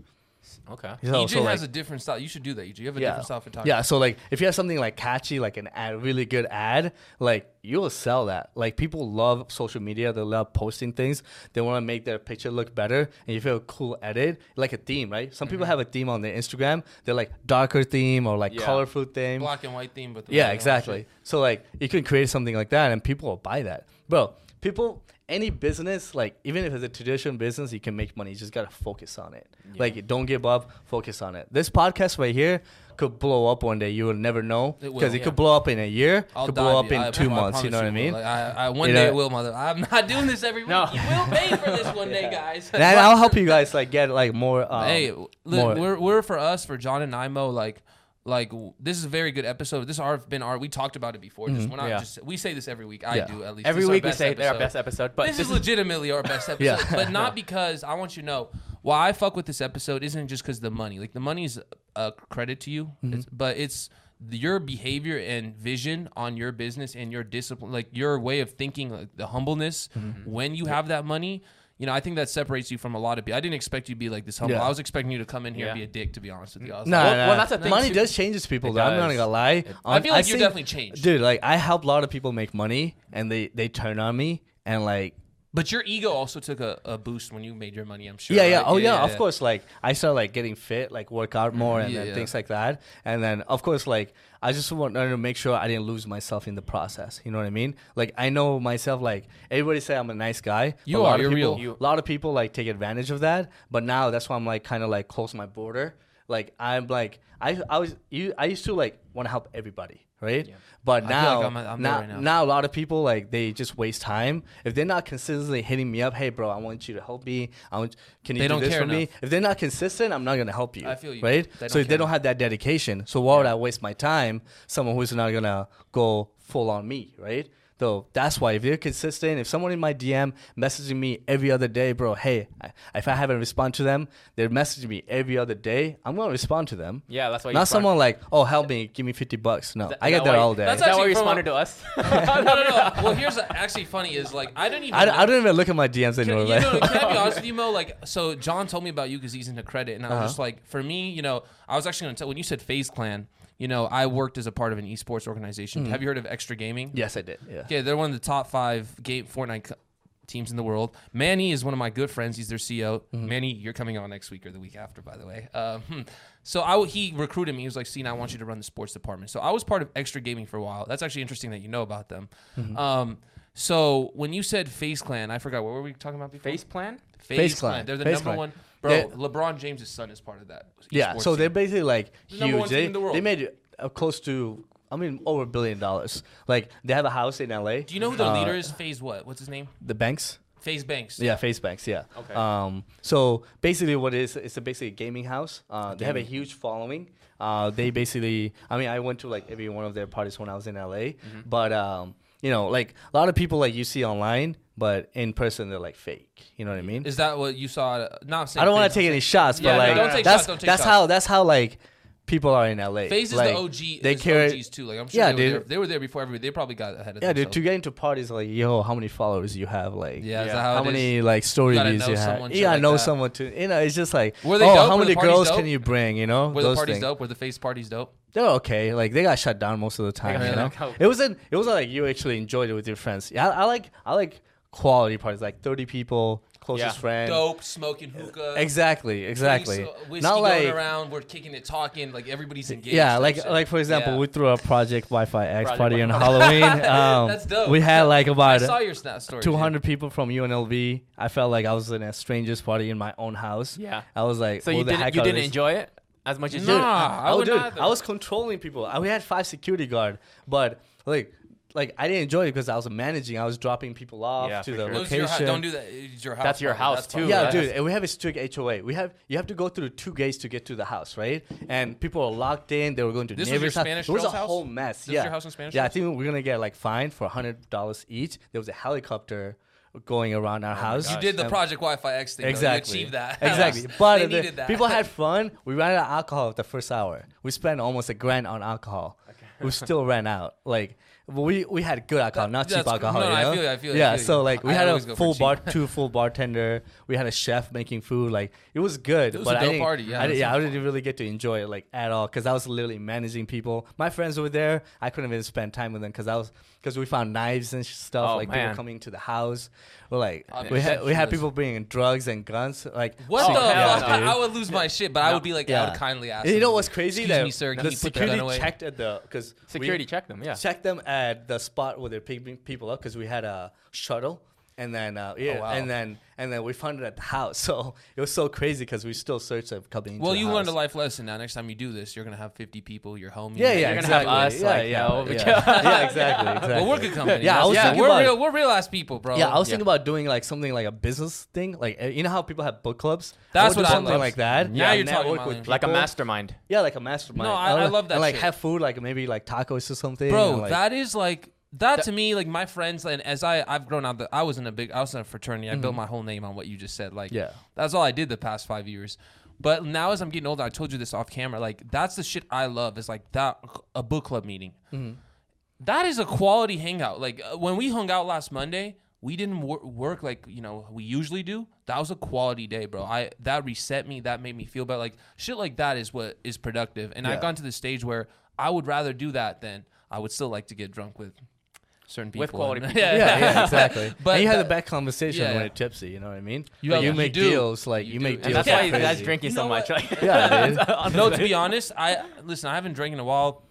Okay. So, EJ so, has like, a different style. You should do that. EJ. You have a yeah, different style of photography. yeah. So like, if you have something like catchy, like an ad, really good ad, like you will sell that. Like people love social media. They love posting things. They want to make their picture look better. And if you have a cool edit, like a theme, right? Some people mm-hmm. have a theme on their Instagram. They're like darker theme or like Yeah. colorful theme. black and white theme, but the Yeah, exactly. So like you can create something like that and people will buy that. Bro, people any business, like even if it's a traditional business, you can make money. You just gotta focus on it. Like don't give up, focus on it. This podcast right here could blow up one day. You will never know. Because it, yeah. could blow up in a year, I'll could blow up dude. in I- two I months, you know what I mean? Like, I, I, one You day know- it will, mother. I'm not doing this every week. No. You will pay for this one day, guys. and I'll help you guys like get like more um, hey, look, more- we're we're for us for John and Imo like like this is a very good episode. This has been our we talked about it before. Just we're not Yeah. just we say this every week. I Yeah. do at least. Every This week we say they're our best episode, but this, this is legitimately our best episode, Yeah. but not because I want you to know why I fuck with this episode isn't just because the money. Like the money's a credit to you, Mm-hmm. it's, but it's your behavior and vision on your business and your discipline, like your way of thinking, like the humbleness Mm-hmm. when you have that money. You know, I think that separates you from a lot of people. I didn't expect you to be like this humble. Yeah. I was expecting you to come in here and be a dick, to be honest with you. I was Nah, like, Well- nah, well, that's the thing, money too. does changes people. It Though. I'm not gonna lie. Um, I feel like I've you seen- definitely changed. dude. Like I help a lot of people make money, and they they turn on me, and like But your ego also took a, a boost when you made your money. I'm sure. Yeah, yeah. right? Oh, yeah, Of course. Like I started like getting fit, like work out mm-hmm. more, and Yeah, then yeah. things like that. And then of course, like I just wanted to make sure I didn't lose myself in the process. You know what I mean? Like I know myself. Like everybody say I'm a nice guy. You are, you're people, real. You- A lot of people like take advantage of that. But now that's why I'm like kind of like close my border. Like I'm like I I was you I used to like want to help everybody. right? Yeah. But I now, like I'm- I'm now, right now. now a lot of people like they just waste time if they're not consistently hitting me up. Hey, bro, I want you to help me. I want. Can you They do this care for me? If they're not consistent, I'm not gonna help you. I feel you. Right. They so if they don't have that dedication, so why would I waste my time? Someone who's not gonna go full on me, right? So that's why if they're consistent, if someone in my DM messaging me every other day, bro, hey, I, if I haven't responded to them, they're messaging me every other day, I'm gonna respond to them. Yeah, that's why. you Not respond- someone like, oh, help me, give me 50 bucks. No, Is that- I is get that that all day. That's Is that why you from a- responded to us? no, no, no. Well, here's actually funny is like I don't even. I, I don't even look at my DMs Can, anymore. you like- know, can I be honest with you, Mo? Like, so John told me about you because he's into credit, and I was Uh-huh. just like, for me, you know, I was actually going to tell when you said FaZe Clan, you know, I worked as a part of an esports organization. Have you heard of Extra Gaming? yes, I did. Yeah. Yeah, they're one of the top five game Fortnite co- teams in the world. Manny is one of my good friends. He's their CEO. Mm-hmm. Manny, you're coming on next week or the week after, by the way. Um, hmm. so I w- he recruited me. He was like, "See, I want you to run the sports department." So I was part of Extra Gaming for a while. That's actually interesting that you know about them. Mm-hmm. Um, so when you said FaZe Clan, I forgot what were we talking about before? FaZe plan? FaZe, FaZe Clan. Clan. They're the FaZe number Clan. one. Bro, They're- LeBron James' son is part of that. Yeah. So they're basically like The huge. team They, in the world. they made uh, close to, I mean, over a billion dollars. Like they have a house in LA. Do you know who the Uh, leader is? Phase what? What's his name? The banks. FaZe Banks. Yeah, FaZe Banks. Yeah. Okay. Um. So basically, what it is it's a basically a gaming house. Uh, they have a huge following. Uh, they basically, I mean, I went to like every one of their parties when I was in LA. Mm-hmm. But um, you know, like a lot of people like you see online, but in person they're like fake. You know what I mean? Is that what you saw? Not I'm saying I don't want to take any saying- shots, Yeah, but no, like don't take that's shots, don't take that's shots. how that's how like people are in LA. FaZe is like, the OG. They They carry. OGs too. Like I'm sure Yeah, they, were dude. there. they were there before everybody. They probably got ahead of Yeah, dude. To get into parties, like yo, how many followers you have? Like, yeah, is Yeah. that how, how it is? many like story gotta views you have? someone, shit Yeah, like know that. someone too. You know, it's just like, Were they oh, dope? how many girls dope? can you bring? You know, Were the those parties things. dope? Were the FaZe parties dope? They're okay. Like they got shut down most of the time. You know, it wasn't. It wasn't like you actually enjoyed it with your friends. Yeah, I, I like. I like quality parties, like thirty people, closest Yeah. friend. Dope, smoking hookah. Exactly. Exactly. drinks, uh, Whiskey Not going like. around. We're kicking it, talking. Like everybody's engaged. Yeah, like shit. like for example, Yeah. we threw a Project Wi-Fi X Project party on Halloween. Um, That's dope. We had like I about saw your snap story. 200 people from UNLV. I felt like I was in a stranger's party in my own house. Yeah. I was like, So you the didn't you didn't enjoy it as much as Nah. you I oh, would dude, I was controlling people. I- We had five security guard, but like, like I didn't enjoy it because I was managing. I was dropping people off Yeah, to the sure. It your location. Don't do that. It's your house. That's your house, That's too. yeah, That's- dude, and we have a strict HOA. We have you have to go through two gates to get to the house, right? And people are locked in. They were going to This was your neighbors' house. Spanish It was a house? whole mess. This yeah, your house in Spanish yeah. I think we're gonna get like fined for hundred dollars each. There was a helicopter going around our oh house. Oh You did the Project Wi-Fi X thing. though. Exactly. You achieved that. Exactly. They But the- that. people had fun. We ran out of alcohol at the first hour. We spent almost a grand on alcohol. We still ran out. Like but we we had good alcohol, That- not cheap alcohol. no, you no, I know? feel I feel you, I Yeah. feel. So like we I had a full bar, two full bartender. We had a chef making food. Like it was good. It was but a I dope didn't, party, yeah, I, didn't- yeah, I didn't really get to enjoy it like at all because I was literally managing people. My friends were there. I couldn't even spend time with them because I was because we found knives and stuff. Oh, like people man. coming to the house. We're like I we had we had people bringing drugs and guns. Like What Oh, the hell fuck? I. I would lose my shit, but I would be like, I would kindly ask. And you know what's crazy? Excuse me, sir. Can the you put the security gun away? checked at the because security check them. Yeah. checked them at the spot where they're picking people up because we had a shuttle. And then, uh, yeah, Oh, wow. and then, and then we found it at the house. So it was so crazy because we still searched it coming. into Well, the you house. learned a life lesson. Now, next time you do this, you're gonna have 50 people, your homies. Yeah, yeah, You're gonna have exactly. us, yeah, like, yeah, yo, yeah, yeah. yeah, exactly, exactly. Well, we're good company. Yeah, I was yeah, thinking we're about- real. We're real ass people, bro. Yeah, I was Yeah. thinking about doing like something like a business thing. Like uh, you know how people have book clubs. That's I would what do I something love. like that. Now you're talking my with language. Like a mastermind. Yeah, like a mastermind. No, I- And I love that And like have food, like maybe like tacos or something. bro that is like that to me like my friends and as i i've grown out i was in a big i was in a fraternity. I built my whole name on what you just said like Yeah. that's all i did the past five years. But now as i'm getting older i told you this off camera like that's the shit i love is like that a book club meeting. That is a quality hangout. Like uh, when we hung out last monday we didn't wor- work like you know we usually do. That was a quality day bro. I that reset me. That made me feel better. Like shit like that is what is productive. And Yeah. i've gone to the stage where i would rather do that than i would still like to get drunk with certain people With quality people. yeah, yeah, exactly. But but and you have that- the back conversation yeah, when yeah. you're tipsy. You know what I mean? You have- you you make do. deals like You you, do. make And And deals. that's why you guys crazy. drinking You so much. Like, Yeah, no to be honest i listen i haven't drank in a while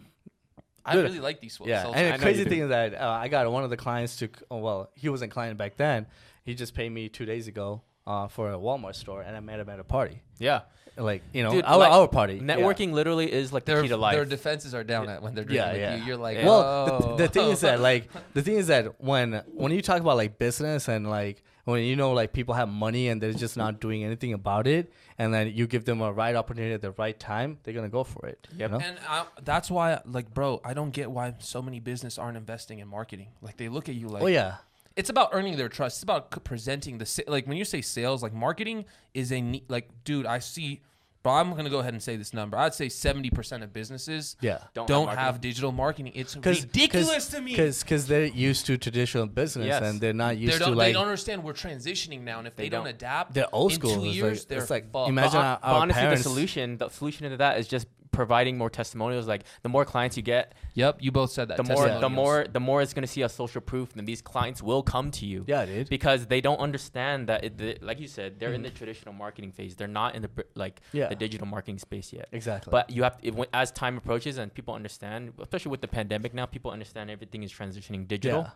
i Dude, really like these swells Yeah, so and the crazy thing is that uh, I got one of the clients to. Oh, well, he wasn't client back then. He just paid me two days ago uh, for a Walmart store, and I met him at a party. Yeah. Like you know, Dude, our, like, our party. yeah. Networking literally is like the Their, key to life. their defenses are down at when they're drinking Yeah, with yeah. you. You're like, Yeah. Well, oh. the, the thing is that like the thing is that when when you talk about like business and like when you know like people have money and they're just not doing anything about it, and then you give them a right opportunity at the right time, they're gonna go for it. Yep. You know? And I, that's why, like, bro, I don't get why so many business aren't investing in marketing. Like, they look at you like, oh yeah, it's about earning their trust. It's about presenting the like when you say sales, like marketing is a ne- like, dude, I see. Bro, I'm gonna go ahead and say this number. I'd say 70 percent of businesses yeah. Don't don't, have have, digital marketing. It's Cause, ridiculous to me. Because because they're used to traditional business Yes. and they're not used don't, to like. they don't understand we're transitioning now, and if they, They don't, don't. adapt, they're old school. in school. two It's years, like- they're it's like, fucked. imagine but, our- but our honestly, parents- the solution, the solution to that is just providing more testimonials. Like the more clients you get, Yep, you both said that. the more, the more, the more it's going to see a social proof, and these clients will come to you. yeah, dude. Because they don't understand that, it, the, like you said, they're in the mm-hmm. traditional marketing phase. They're not in the like Yeah. the digital marketing space yet. Exactly. But you have to, it, as time approaches and people understand, especially with the pandemic now, people understand everything is transitioning digital. Yeah.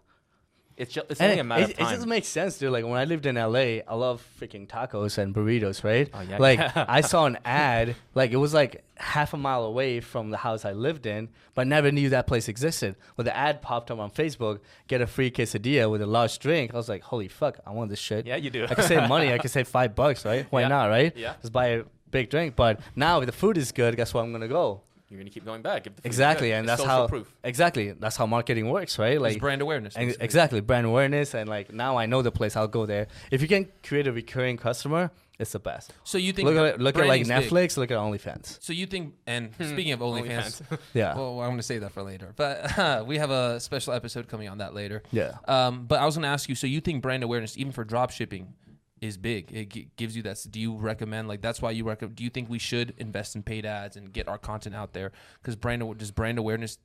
It's just it's And only it, a matter it, of it just makes sense, dude. Like when I lived in LA, I love freaking tacos and burritos, right? Oh, yeah. Like I saw an ad, like it was like half a mile away from the house I lived in, but never knew that place existed. When the ad popped up on Facebook, get a free quesadilla with a large drink, I was like, holy fuck, I want this shit. yeah, you do. I can save money. I can save five bucks, right? Why Yeah. not, right? Yeah. Just buy a big drink. But now if the food is good, guess what? I'm gonna go? You're gonna keep going back. if the food is Exactly, and that's how proof. exactly that's how marketing works, right? It's Like brand awareness. and basically. exactly brand awareness and like now I know the place I'll go there. If you can create a recurring customer, it's the best. So you think Look at look at like branding's big. Netflix, look at OnlyFans. So you think, and Hmm. speaking of OnlyFans, Yeah, well, I'm going to save that for later. But we have a special episode coming on that later. yeah, Um, but I was going to ask you, so you think brand awareness, even for drop shipping, is big? It gi- gives you that. Do you recommend like that's why you recommend? Do you think we should invest in paid ads and get our content out there? Because brand does brand awareness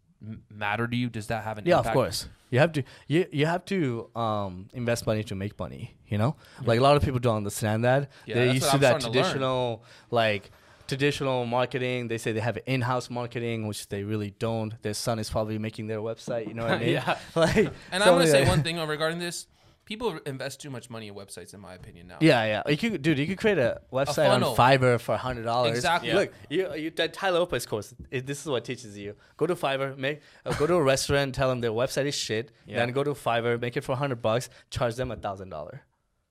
matter to you? Does that have an yeah. impact? Of course, you have to you you have to um invest money to make money. You know, like a lot of people don't understand that. Yeah, They're that's used to I'm that starting to traditional like traditional marketing. They say they have in-house marketing, which they really don't. Their son is probably making their website. You know what I mean? Yeah. Like, And so, going to say one thing regarding this. People invest too much money in websites, in my opinion. Now. Yeah, yeah. You could, dude, you could create a website on. Fiverr for hundred dollars. Exactly. Yeah. Look, you, you that Tyler Lopez course. It, this is what teaches you. Go to Fiverr, make uh, go to a restaurant, tell them their website is shit. Yeah. Then go to Fiverr, make it for hundred bucks, charge them a thousand dollar.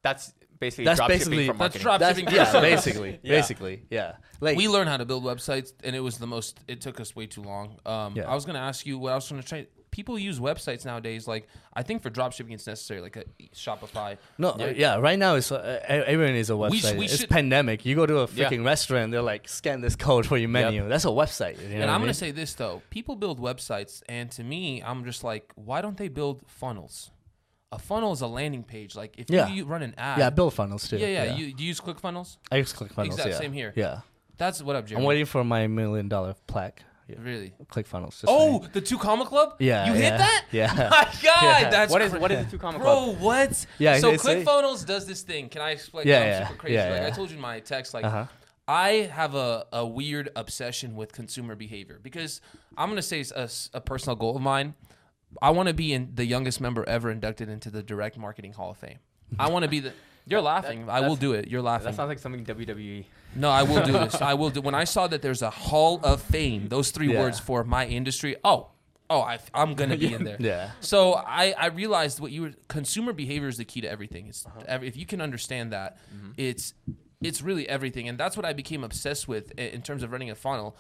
That's basically That's drop basically- shipping for That's marketing. drop That's shipping. yeah, basically, Yeah. basically, yeah. Like we learned how to build websites, and it was the most. It took us way too long. Um, Yeah. I was gonna ask you what I was gonna try. People use websites nowadays. Like I think for dropshipping, it's necessary, like a Shopify. no, yeah. yeah. Right now, it's uh, everyone is a We sh- website. we it's should- pandemic. You go to a Yeah. freaking restaurant, they're like, scan this code for your menu. That's a website. You know and I'm I mean? gonna say this though: people build websites, and to me, I'm just like, why don't they build funnels? A funnel is a landing page. Like if Yeah. you run an ad, yeah, build funnels too. yeah, yeah. You, do you use ClickFunnels? I use ClickFunnels. Exact yeah. same here. Yeah, That's what up, Jeremy. I'm waiting for my million dollar plaque. Yeah. Really? ClickFunnels. just Oh, saying. the two comma club. Yeah, you yeah, hit that. yeah. My God, Yeah. that's What is cra- what is the two comma club? Bro, what? Yeah, So it's a- ClickFunnels does this thing. Can I explain? Yeah, I'm yeah, super crazy. yeah, like I told you in my text, like Uh-huh. I have a, a weird obsession with consumer behavior because I'm gonna say it's a, s- a personal goal of mine. I want to be in the youngest member ever inducted into the Direct Marketing Hall of Fame. I want to be the. You're laughing. I will do it. You're laughing. That sounds like something. WWE. No, I will do this. I will do. When I saw that there's a Hall of Fame, those three Yeah. words for my industry. Oh, oh, I, I'm gonna be in there. Yeah. So I, I realized what you were. Consumer behavior is the key to everything. It's Uh-huh. if you can understand that, Mm-hmm. it's it's really everything, and that's what I became obsessed with in terms of running a funnel.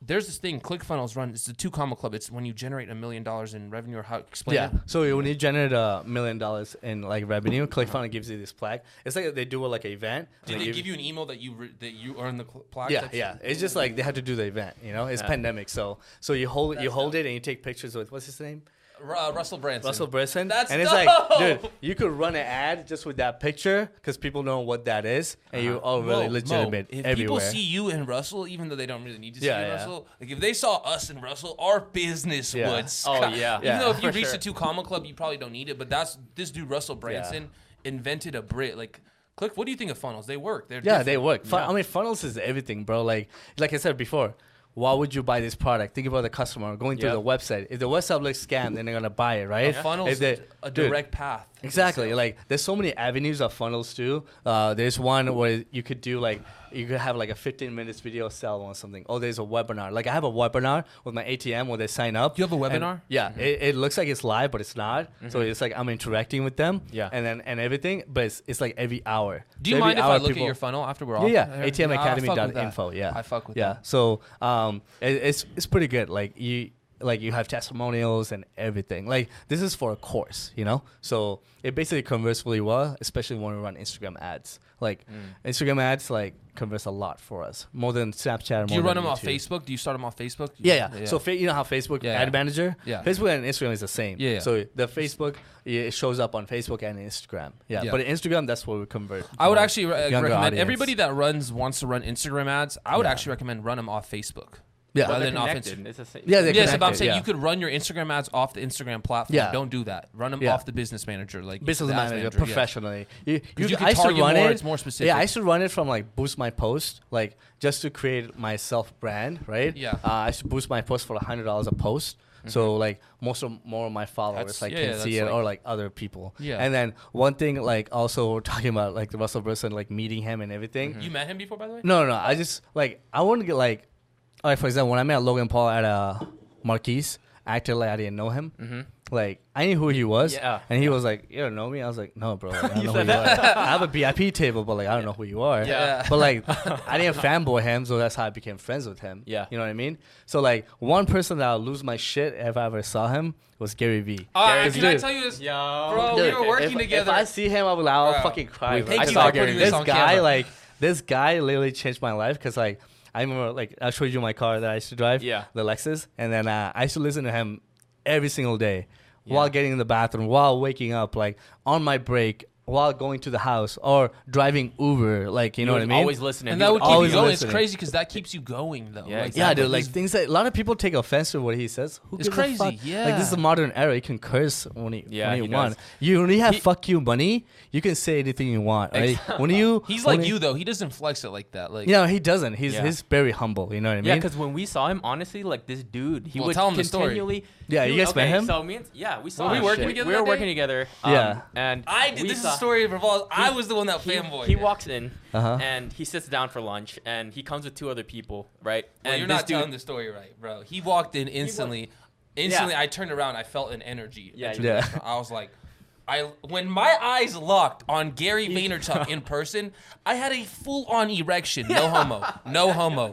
There's this thing, ClickFunnels run. It's the two comma club. It's when you generate a million dollars in revenue, or how explain Yeah. it. So when you generate a million dollars in like revenue, ClickFunnels gives you this plaque. It's like they do a, like an event. Did they give you an email that you re, that you earn the cl- plaque? Yeah, yeah. It's just like they had to do the event. You know, it's Yeah. pandemic, so so you hold you hold it and you take pictures with what's his name, uh, Russell Brunson. Russell Brunson. That's and it's dope! like, dude, you could run an ad just with that picture because people know what that is, and you're all really Mo, legitimate Mo, if everywhere. people see you and Russell, even though they don't really need to see Yeah, you yeah. Russell, like if they saw us and Russell, our business Yeah. would. Oh, yeah. Even Yeah, though if you reach sure. the two comma club, you probably don't need it. But that's this dude Russell Brunson invented a Brit. Like, click. What do you think of funnels? They work. They're yeah, different. they work. Fun-. I mean, funnels is everything, bro. Like like I said before, why would you buy this product? Think about the customer going through Yep. the website. If the website looks scam, then they're gonna buy it, right? If they- a dude, direct path. Exactly. Like there's so many avenues of funnels too. Uh, there's one where you could do like you could have like a 15 minutes video sell on something. Oh, there's a webinar. Like I have a webinar with my ATM where they sign up. You have a webinar? yeah. It, it looks like it's live, but it's not. So it's like I'm interacting with them. Yeah. And then and everything, but it's, it's like every hour. Do you every mind if I look people- at your funnel after we're off? yeah. With ATMacademy.info. Yeah, I fuck with yeah. that. So um, it, it's it's pretty good. Like you like you have testimonials and everything. Like this is for a course, you know. So it basically converts really well, especially when we run Instagram ads. Like Mm. Instagram ads, like converts a lot for us more than Snapchat. Do you run them off Facebook? Do you start them off Facebook? Yeah, yeah. So fa- you know how Facebook Yeah, Ad. Manager, Yeah. Facebook and Instagram is the same. Yeah, yeah. So the Facebook it shows up on Facebook and Instagram. Yeah, Yeah. but Instagram that's where we convert. I would actually re- recommend audience. everybody that runs wants to run Instagram ads. I would Yeah. actually recommend run them off Facebook. Yeah. rather They're than off connected. Instagram. It's the same. Yeah, they're Yes, but I'm saying yeah. you could run your Instagram ads off the Instagram platform. Yeah. Don't do that. Run them Yeah. off the business manager, like business the ads manager, yeah. professionally. You, you can I used to run more, it. it's more specific. Yeah, I used to run it from like boost my post, like just to create my self brand, right? Yeah. Uh, I used to boost my post for a hundred dollars a post. So like most of more of my followers Mm-hmm. That's- like yeah, can yeah, see it like- or like other people. Yeah. And then one thing like also we're talking about like the Russell Brunson like meeting him and everything. You met him before, by the way? No, no, no. I just like I want to get like, all right. For example, when I met Logan Paul at uh, Marquise, I acted like I didn't know him. Mm-hmm. Like I knew who he was, Yeah. and he was like, "You don't know me." I was like, "No, bro. Like, I don't know who you are. I have a VIP table, but like I don't know who you are." Yeah. But like I didn't fanboy him, so that's how I became friends with him. Yeah. You know what I mean? So like one person that I'll lose my shit if I ever saw him was Gary Vee. All right, Because, can I tell you this? Yo, Bro, we were working if, together. If I see him, I'll, be like, I'll Bro. fucking cry. We- bro. Thank I you saw for Gary this this guy camera. like this guy literally changed my life because like I remember like I showed you my car that I used to drive, Yeah. the Lexus, and then uh, I used to listen to him every single day Yeah. while getting in the bathroom, while waking up, like on my break, while going to the house or driving Uber, like you know what I mean? Always listening. and that would keep always you going. listening. It's crazy because that keeps you going, though. Yeah, Like, yeah, dude. Like things that a lot of people take offense to what he says. Who It's gives a crazy, fuck? yeah. Like this is a modern era. You can curse when you Yeah, when he you does. want. You when you have He- fuck you money, you can say anything you want. Right? Exactly. when you he's when like he- you though. He doesn't flex it like that. Like You know, he doesn't. He's Yeah. he's very humble. You know what I mean? Yeah, because when we saw him, honestly, like this dude, he Well, would tell him the story. continually. Yeah, he you would- guys met him? So me and yeah, we saw. we him. working together We were that working together. Um, Yeah. and I did. we This saw- the story revolves. I was the one that He, fanboy. he walks in Uh-huh. and he sits down for lunch and he comes with two other people, right? Well, and you're not dude, telling the story right, bro. He walked in instantly. Instantly, I turned around. I felt an energy. Yeah, enter you the did. restaurant. I was like, I when my eyes locked on Gary Vaynerchuk in person, I had a full on erection. No homo. No homo.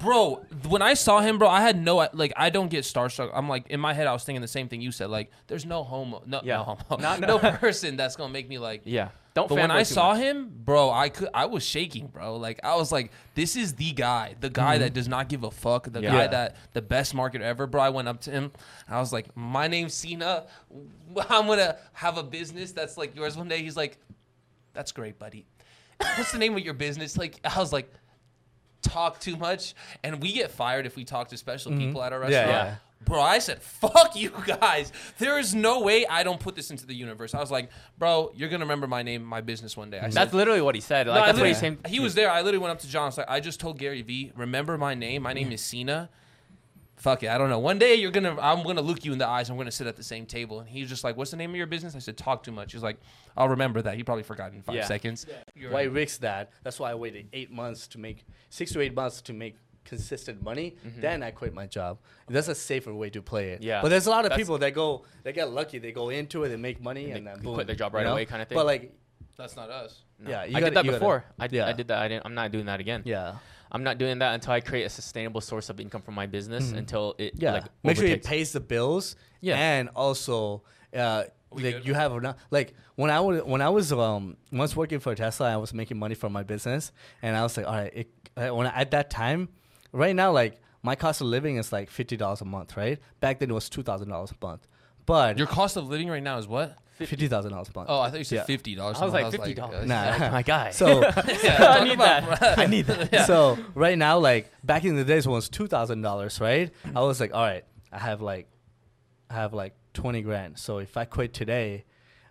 Bro, when I saw him, bro, I had no like. I don't get starstruck. I'm like in my head, I was thinking the same thing you said. Like, there's no homo. No, Yeah. no homo. Not- no person that's gonna make me like. Yeah. Don't. But when I saw much. him, bro, I could I was shaking, bro. Like I was like, this is the guy, the guy that does not give a fuck, the Mm-hmm. Yeah. guy that the best market ever, bro. I went up to him, I was like, my name's Cena. I'm gonna have a business that's like yours one day. He's like, that's great, buddy. What's the name of your business? Like I was like, talk too much, and we get fired if we talk to special people at our Mm-hmm. Yeah, restaurant. yeah. Bro, I said, fuck you guys. There is no way I don't put this into the universe. I was like, bro, you're going to remember my name, my business one day. I said, That's literally what he said. Like no, I that's what he literally- said. He was there. I literally went up to John. I was like, I just told Gary Vee, remember my name? My name is Cena. Fuck it, I don't know. One day you're gonna, I'm gonna look you in the eyes. I'm gonna sit at the same table, and he's just like, "What's the name of your business?" I said, "Talk too much." He's like, "I'll remember that." He probably forgot in five Yeah. seconds. You're Why right. risk that? That's why I waited eight months to make six to eight months to make consistent money. Then I quit my job. That's a safer way to play it. Mm-hmm. Yeah. But there's a lot of That's- that go, they get lucky. They go into it, they make money, And and, they then quit boom, their job you right know? away kinda thing. But like, That's not us. No. yeah, you I gotta- did that you gotta- before. I, yeah. I did that. I didn't. I'm not doing that again. yeah, I'm not doing that until I create a sustainable source of income for my business. Until it Mm-hmm. yeah. like make sure it pays the bills. Yeah. and also. Uh, like good? you have enough. Like when I was when I was um when I was working for Tesla, I was making money from my business, and I was like, all right, it, when I, at that time, right now, like my cost of living is like fifty dollars a month, right? Back then it was two thousand dollars a month, but Your cost of living right now is what? fifty thousand dollars a month. Oh, I thought you said Yeah. fifty dollars. I was like fifty dollars. Uh, nah. my guy. So I need that. I need that. So right now, like back in the days when it was two thousand dollars, right? I was like, all right, I have like, I have like twenty grand. So if I quit today,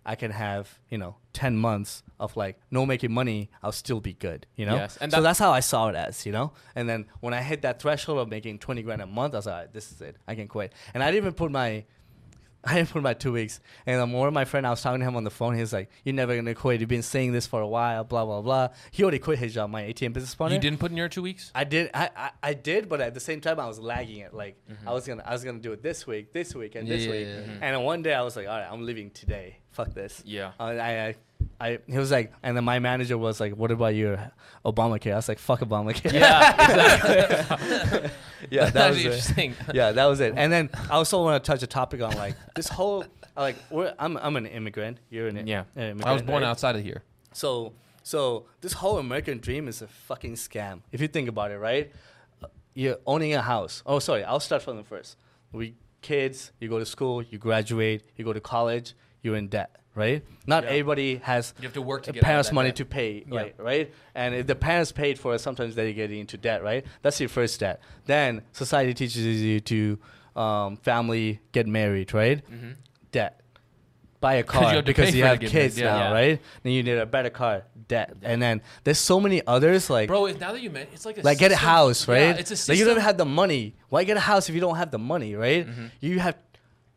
I can have you know ten months of like no making money, I'll still be good. You know. Yes, and so that's how I saw it as. You know. And then when I hit that threshold of making twenty grand a month, I was like, All right, this is it. I can quit. And I didn't even put my I didn't put my two weeks. And um, the more my friend, I was talking to him on the phone. He was like, "You're never gonna quit. You've been saying this for a while. Blah blah blah." He already quit his job, my ATM business partner. You didn't put in your two weeks. I did. I, I, I did, but at the same time, I was lagging it. Like mm-hmm. I was gonna I was gonna do it this week, this week, and Yeah, this yeah, week. yeah. And one day I was like, "All right, I'm leaving today. Fuck this." Yeah. Uh, I, I I he was like, and then my manager was like, "What about your Obamacare?" I was like, "Fuck Obamacare." Yeah, exactly. yeah, that That's was it. interesting. yeah, that was it. And then I also want to touch a topic on like this whole like we're, I'm I'm an immigrant. You're an Yeah. an immigrant, I was born right? outside of here. So so this whole American dream is a fucking scam. If you think about it, right? Uh, You're owning a house. Oh, sorry. I'll start from the first. We kids, you go to school, you graduate, you go to college, you're in debt, right? Not Yeah. everybody has You have to work to parents' money debt. to pay, Yeah. right? Right? And if the parents paid for it, sometimes they get into debt, right? That's your first debt. Then society teaches you to um, family get married, right? hmm Debt. Buy a car to because you have kids yeah. now, right? Then you need a better car, debt. And then there's so many others like Bro, now that you meant, it's like a like get a house, right? It's a like you don't have the money. Why get a house if you don't have the money, right? Mm-hmm. You have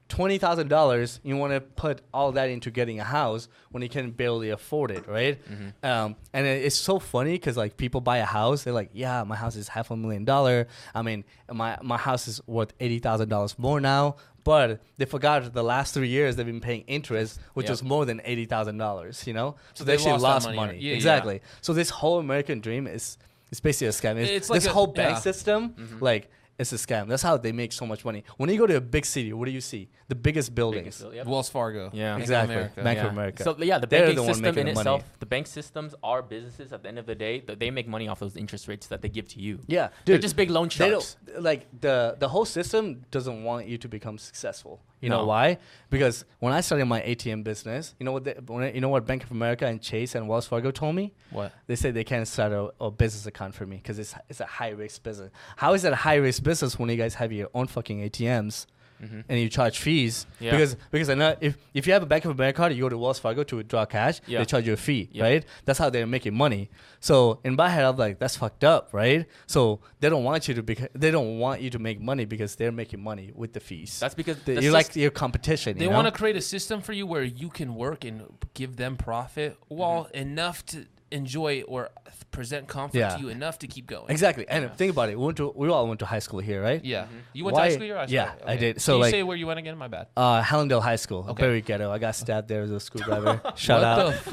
twenty thousand dollars. You want to put all that into getting a house when you can barely afford it, right? Mm-hmm. Um, and it, it's so funny because like people buy a house, they're like, "Yeah, my house is half a million dollar. I mean, my my house is worth eighty thousand dollars more now." But they forgot the last three years they've been paying interest, which Yep. is more than eighty thousand dollars. You know, So so, they they actually lost lost money, money. Yeah, yeah. exactly. So this whole American dream is it's basically a scam. It's, It's like this a- whole bank yeah. system, Mhm. like it's a scam. That's how they make so much money. When you go to a big city, what do you see? The biggest buildings. Biggest- yep. Wells Fargo. Yeah. Bank of Exactly. America. Bank of. America. So yeah, the They're banking the one system making in the money. itself, the bank systems are businesses. At the end of the day, th- they make money off those interest rates that they give to you. Yeah, They're dude. just big loan sharks. like the the whole system doesn't want you to become successful. You know why? Because when I started my ATM business, you know what? They, when I- you know what Bank of America and Chase and Wells Fargo told me? What? They said they can't start a, a business account for me because it's it's a high risk business. How is that a high risk business when you guys have your own fucking ATMs Mhm. and you charge fees? Yeah. Because because I know if if you have a Bank of America card, you go to Wells Fargo to withdraw cash, Yeah. they charge you a fee, Yeah. right? That's how they're making money. So in my head, I'm like, that's fucked up, right? So they don't want you to bec- they don't want you to make money because they're making money with the fees. That's because The- the you're like your competition. They you want to create a system for you where you can work and give them profit while Mm-hmm. enough to enjoy or present comfort Yeah. to you enough to keep going. exactly. And think about it. We went to we all went to high school here, right? Yeah. Mhm. You went to high school here? yeah, I did. So, Can you like- say where you went again? My bad. Uh, Hallandale High School, Okay. very ghetto. I got stabbed there with a screwdriver. Shout what out. What the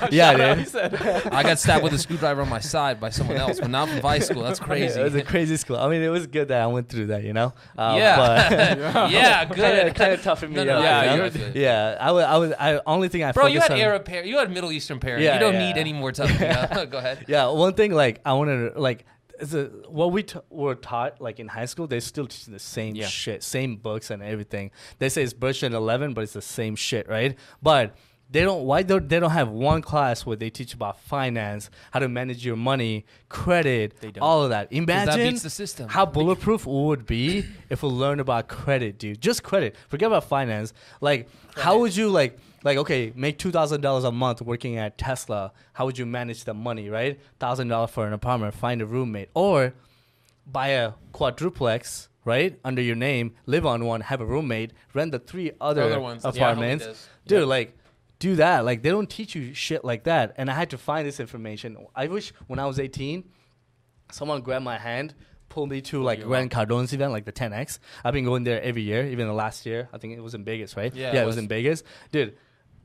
fuck? yeah, dude. I got stabbed with a screwdriver on my side by someone else, but not from high school. That's crazy. It was a crazy school. I mean, it was good that I went through that, you know. Uh, yeah. yeah, good. kind of toughened me No, no, up. yeah, you know? you're good. yeah. I was. I was. I only thing I Bro, you had on- Arab parents. You had Middle Eastern parents. Yeah, you don't need any more tough. Go ahead. Yeah, one thing like I wanted to like is a, what we t- were taught like in high school. They still teach the same Yeah. shit, same books and everything. They say it's version eleven, but it's the same shit, right? But they don't. Why don't they don't have one class where they teach about finance, how to manage your money, credit, They don't. all of that. Imagine that the system. how bulletproof would be if we learned about credit, dude. Just credit. Forget about finance. Like, how would you like, like, okay, make two thousand dollars a month working at Tesla? How would you manage the money, right? Thousand dollars for an apartment, find a roommate, or buy a quadruplex, right, under your name, live on one, have a roommate, rent the three other, Other ones. Yeah, apartments, does. dude. Yep. Like. Do that. Like they don't teach you shit like that. And I had to find this information. I wish when I was 18, someone grabbed my hand, pulled me to like Grant Cardone's event, like the 10X. I've been going there every year, even the last year. I think it was in Vegas, right? Yeah, yeah it it was was. in Vegas. Dude,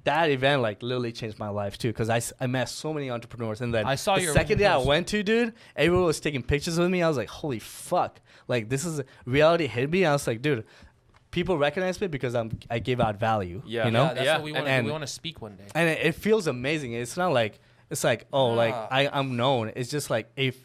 that event like literally changed my life too because I, I met so many entrepreneurs. And then I saw the your second day I went to, dude, everyone was taking pictures with me. I was like, holy fuck. Like, this is reality hit me. I was like, dude, people recognize me because I'm I give out value. Yeah. You know? Yeah, that's Yeah. what we want And- We want to speak one day. and it, it feels amazing. It's not like it's like oh like. I I'm known. It's just like if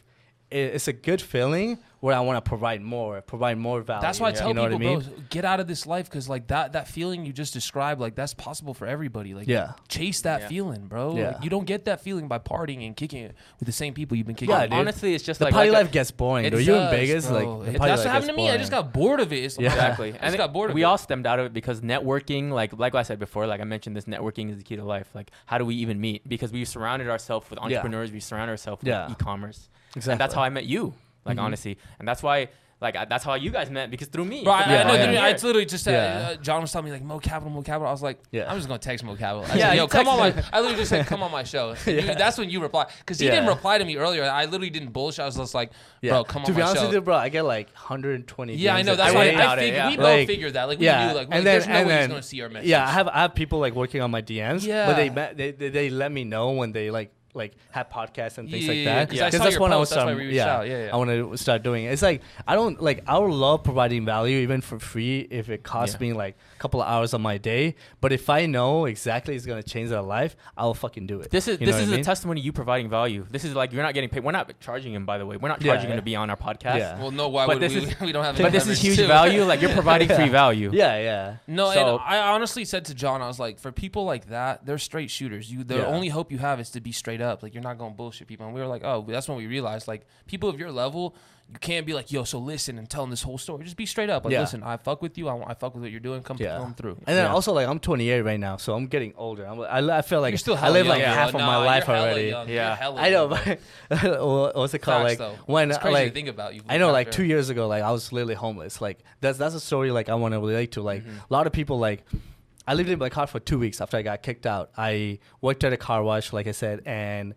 it, it's a good feeling where I want to provide more, provide more value. That's why I tell you know people, what I mean? bro, get out of this life because like that that feeling you just described, like that's possible for everybody. Like, Yeah. chase that Yeah. feeling, bro. Yeah. Like, you don't get that feeling by partying and kicking it with the same people you've been kicking. Yeah, it with. dude. Honestly, it's just the like party like a- life gets boring. Are You in Vegas, bro. like the It- that's what happened to gets me. I just got bored of it. It's like, Exactly. I just got bored of we it. all stemmed out of it because networking, like like I said before, like I mentioned, this networking is the key to life. Like, how do we even meet? Because we've surrounded ourselves with Yeah. entrepreneurs. We surround ourselves with Yeah. e-commerce, Exactly. and that's how I met you. Like Mhm. honestly, and that's why. Like I, that's how you guys met because through me. Bro, I, Yeah, I know. yeah. literally, I literally just said, Yeah. uh, John was telling me like Mo Capital, Mo Capital. I was like, Yeah. I'm just gonna text Mo Capital. I Yeah, said, you Yo, come on my. I literally just said, come on my show. And you- Yeah. that's when you replied because he Yeah. didn't reply to me earlier. I literally didn't bullshit. I was just like, Yeah. bro, come to on be my honest show. with you, bro, I get like 120. yeah, I know. That's why Waiting I out it, figured yeah. we both Like, figured that. Like we yeah, knew, like, and like, then- there's no and way he's then- gonna see our message. Yeah, I have I have people like working on my DMs, Yeah. but they met, they, they they let me know when they like like have podcasts and things Yeah, like yeah, that. 'cause I that's when I was that's yeah. Yeah, yeah. I want to start doing it. It's like I don't like I would love providing value even for free if it costs Yeah. me like couple of hours of my day. But if I know exactly it's gonna change their life, I'll fucking do it. This is You this is what I a mean? testimony you providing value. This is like you're not getting paid. We're not charging him, by the way. We're not Yeah, charging him yeah. to be on our podcast. Yeah. Well, no, why But would this we? is- we don't have. But this is huge too. value. Like you're providing free value. Yeah, yeah. No, So- and I honestly said to John, I was like, for people like that, they're straight shooters. You, the Yeah. only hope you have is to be straight up. Like you're not going to bullshit people. And we were like, oh, that's when we realized, like, people of your level, you can't be like, yo, so listen and tell them this whole story. Just be straight up. Like, Yeah. listen, I fuck with you. I, I fuck with what you're doing. Come, Yeah. come through. And then Yeah. also like I'm 28 right now, so I'm getting older. I'm, I, I feel like you're still I hella live young, like bro. half of Nah, my you're life hella already. young. You're Yeah. hella I know, young, bro. but what- what's it called? Facts, like though. when it's crazy like to think about. You I know, like out two there. years ago, like I was literally homeless. Like that's that's a story like I want to relate to. Like Mm-hmm. a lot of people like. I lived in my car for two weeks after I got kicked out. I worked at a car wash, like I said, and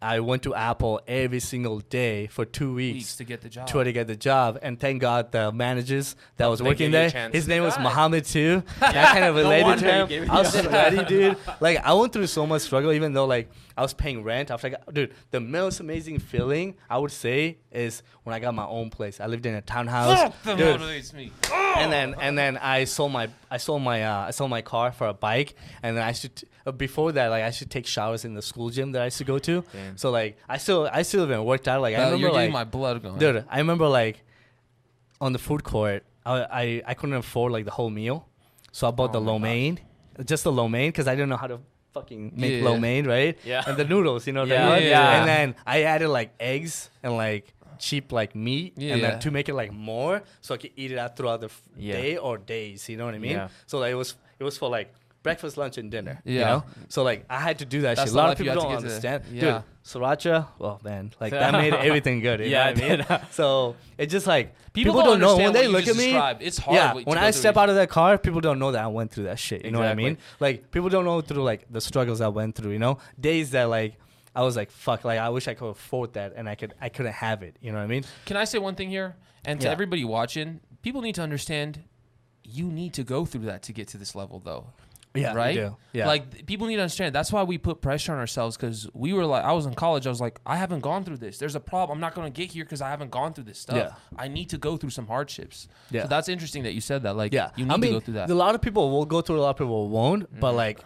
I went to Apple every single day for two weeks, weeks to get the job. try to get the job. And thank God the managers that was They working there, his name was. Mohammed too. I kind of related to him. I was a ready, dude. Like I went through so much struggle, even though like I was paying rent. I got, dude, the most amazing feeling I would say is when I got my own place. I lived in a townhouse, Fuck, that dude. motivates me. And then and then I sold my I sold my uh, I sold my car for a bike, and then I should uh, before that like I should take showers in the school gym that I used to go to. Damn. So like I still I still haven't worked out. Like I Uh, remember you're like getting my blood going. Dude, I remember like on the food court, I I, I couldn't afford like the whole meal, so I bought Oh the lo mein, just the lo mein, because I didn't know how to fucking make Yeah. lo mein, right? Yeah. And the noodles, you know what Yeah, I mean? yeah. And then I added like eggs and like cheap like meat, and Yeah. then to make it like more, so I could eat it out throughout the f- Yeah. day or days. You know what I mean? Yeah. So like, it was it was for like breakfast, lunch, and dinner. You Yeah. know? So like I had to do that That's shit. A lot of people don't get to. understand. Yeah. Dude, sriracha, well man, like that made everything good. You Yeah, know what I mean? So it's just like People, people, don't, don't know when they look at me. described. It's hard. Yeah, when I step out of that car, people don't know that I went through that shit. You know what I Exactly. mean? Like people don't know through like the struggles I went through. You know, days that like I was like, fuck, like I wish I could afford that, and I could, I couldn't have it. You know what I mean? Can I say one thing here? And to Yeah. everybody watching, people need to understand you need to go through that to get to this level, though. Yeah, right? Yeah, Like people need to understand. That's why we put pressure on ourselves because we were like, I was in college. I was like, I haven't gone through this. There's a problem. I'm not going to get here because I haven't gone through this stuff. Yeah. I need to go through some hardships. Yeah. So that's interesting that you said that. Like, yeah. you need I mean, to go through that. a lot of people will go through. A lot of people won't. But mm-hmm. like,